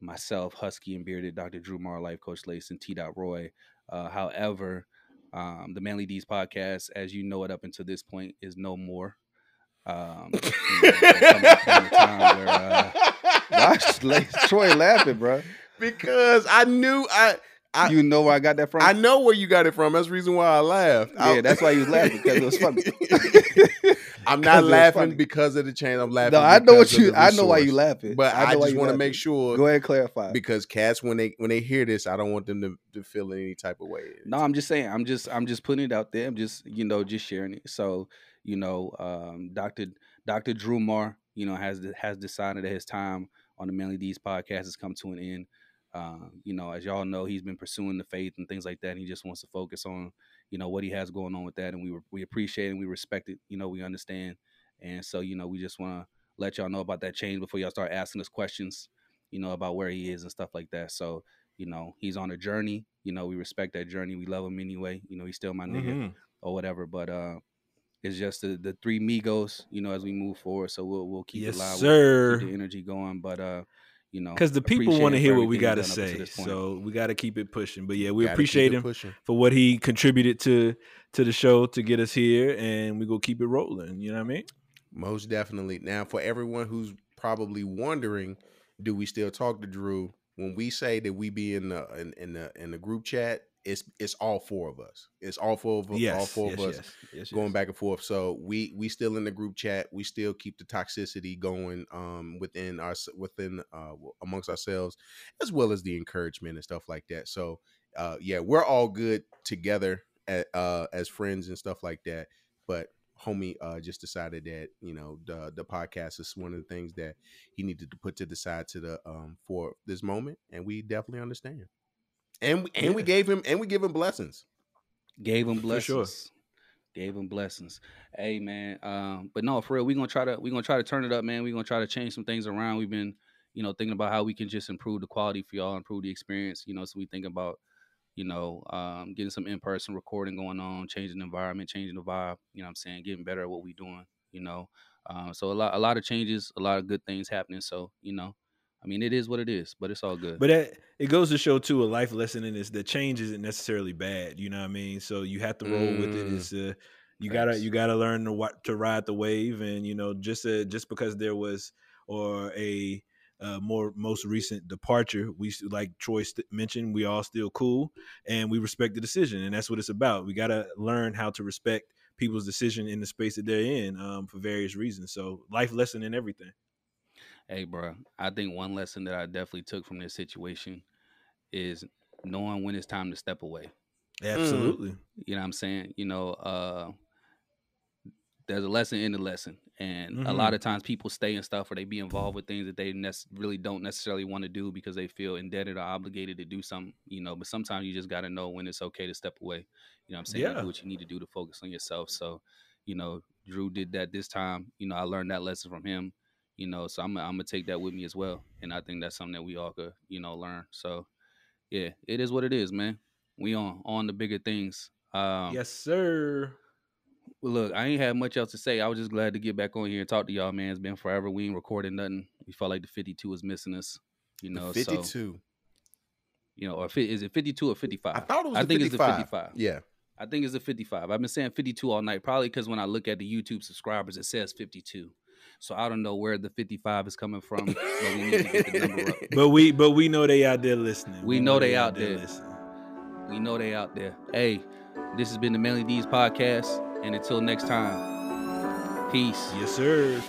[SPEAKER 1] myself, Husky and Bearded, Dr. Drew Marr, Life Coach Lace, and T. Dot Troy. Uh, however, um, the Manly Deed's podcast, as you know it up until this point, is no more. Um, you know, there comes a point in time where, uh, like, Troy laughing, bro.
[SPEAKER 3] because I knew I I
[SPEAKER 1] You know where I got that from?
[SPEAKER 3] I know where you got it from. That's the reason why I laughed.
[SPEAKER 1] Yeah,
[SPEAKER 3] I-
[SPEAKER 1] that's why you was laughing, 'cause it was funny.
[SPEAKER 3] I'm not laughing because of the change. I'm laughing.
[SPEAKER 1] no, I know what you. I know why you laughing.
[SPEAKER 3] But I,
[SPEAKER 1] why
[SPEAKER 3] just want to make sure
[SPEAKER 1] Go ahead, and clarify.
[SPEAKER 3] because cats when they when they hear this, I don't want them to, to feel any type of way.
[SPEAKER 1] No, I'm just saying. I'm just. I'm just putting it out there. I'm just. You know, just sharing it. So, you know, um, Doctor Doctor Drew Mar, you know, has has decided that his time on the Manly Deed's podcast has come to an end. Um, you know, as y'all know, he's been pursuing the faith and things like that. And he just wants to focus on, you know, what he has going on with that, and we we appreciate and we respect it. You know, we understand, and so you know, we just want to let y'all know about that change before y'all start asking us questions. You know, about where he is and stuff like that. So, you know, he's on a journey. You know, we respect that journey. We love him anyway. You know, he's still my nigga
[SPEAKER 2] Mhm.
[SPEAKER 1] or whatever. But uh it's just the, the three Migos, you know, as we move forward. So we'll we'll keep
[SPEAKER 2] Yes, sir.
[SPEAKER 1] We'll keep the energy going. But uh, you know,
[SPEAKER 2] Because the people want to hear what we got to
[SPEAKER 1] he's done up
[SPEAKER 2] say,
[SPEAKER 1] until this point.
[SPEAKER 2] so we got to keep it pushing. But yeah, we
[SPEAKER 3] Gotta
[SPEAKER 2] appreciate him for what he contributed to to the show to get us here, and we go keep it rolling. You know what I mean?
[SPEAKER 3] Most definitely. Now, for everyone who's probably wondering, do we still talk to Drew? When we say that we be in the in, in the in the group chat, it's it's all four of us. It's all four of
[SPEAKER 2] Yes,
[SPEAKER 3] all four
[SPEAKER 2] yes,
[SPEAKER 3] of us
[SPEAKER 2] yes, yes,
[SPEAKER 3] going back and forth. So we we still in the group chat. We still keep the toxicity going um within our within uh amongst ourselves, as well as the encouragement and stuff like that. So uh yeah, we're all good together at, uh as friends and stuff like that. But homie uh just decided that you know the the podcast is one of the things that he needed to put to the side to the um for this moment, and we definitely understand. And we, and we gave him and we give him blessings.
[SPEAKER 1] Gave him
[SPEAKER 2] For
[SPEAKER 1] blessings.
[SPEAKER 2] sure.
[SPEAKER 1] Gave him blessings. Hey man, um, but no, for real, we're gonna try to we're gonna try to turn it up, man. We're gonna try to change some things around. We've been, you know, thinking about how we can just improve the quality for y'all, improve the experience, you know. So we think about, you know, um, getting some in-person recording going on, changing the environment, changing the vibe, you know what I'm saying, getting better at what we're doing, you know. Um, so a lot a lot of changes, a lot of good things happening. So, you know, I mean it is what it is, but it's all good.
[SPEAKER 2] But that, it goes to show too a life lesson in this that change isn't necessarily bad. You know what I mean? So you have to roll with it.
[SPEAKER 3] Mm.
[SPEAKER 2] It's uh, you gotta you gotta learn to to ride the wave, and you know just uh, just because there was or a uh, more most recent departure, we like Troy st- mentioned, we all still cool, and we respect the decision, and that's what it's about. We gotta learn how to respect people's decision in the space that they're in um, for various reasons. So life lesson in everything.
[SPEAKER 1] Hey, bro, I think one lesson that I definitely took from this situation is knowing when it's time to step away.
[SPEAKER 2] Absolutely.
[SPEAKER 1] You know what I'm saying? You know, uh, there's a lesson in the lesson. And a lot of times people stay in stuff or they be involved with things that they nec- really don't necessarily want to do because they feel indebted or obligated to do something, you know. But sometimes you just got to know when it's okay to step away. You know what I'm saying?
[SPEAKER 2] Yeah.
[SPEAKER 1] Do what you need to do to focus on yourself. So, you know, Drew did that this time. You know, I learned that lesson from him, you know, so I'm, I'm to take that with me as well. And I think that's something that we all could, you know, learn. So, yeah, it is what it is, man. We on on the bigger things. Um,
[SPEAKER 2] yes, sir.
[SPEAKER 1] look, I ain't had much else to say. I was just glad to get back on here and talk to y'all, man. It's been forever. We ain't recording nothing. We felt like the 52 was missing us, you know. So,
[SPEAKER 3] 52.
[SPEAKER 1] you know, or fi- is it 52 or 55?
[SPEAKER 3] I thought it was
[SPEAKER 1] I
[SPEAKER 3] the
[SPEAKER 1] think it's the
[SPEAKER 3] 55.
[SPEAKER 1] 55.
[SPEAKER 3] Yeah.
[SPEAKER 1] I think it's a 55. I've been saying 52 all night, probably because when I look at the YouTube subscribers, it says 52. So I don't know where the 55 is coming from, but we need to get the number up.
[SPEAKER 2] But we but we know they out there listening.
[SPEAKER 1] We know they out there.
[SPEAKER 2] listening.
[SPEAKER 1] We know they out there. Hey, this has been the Melly D's podcast, and until next time, peace.
[SPEAKER 2] Yes, sir.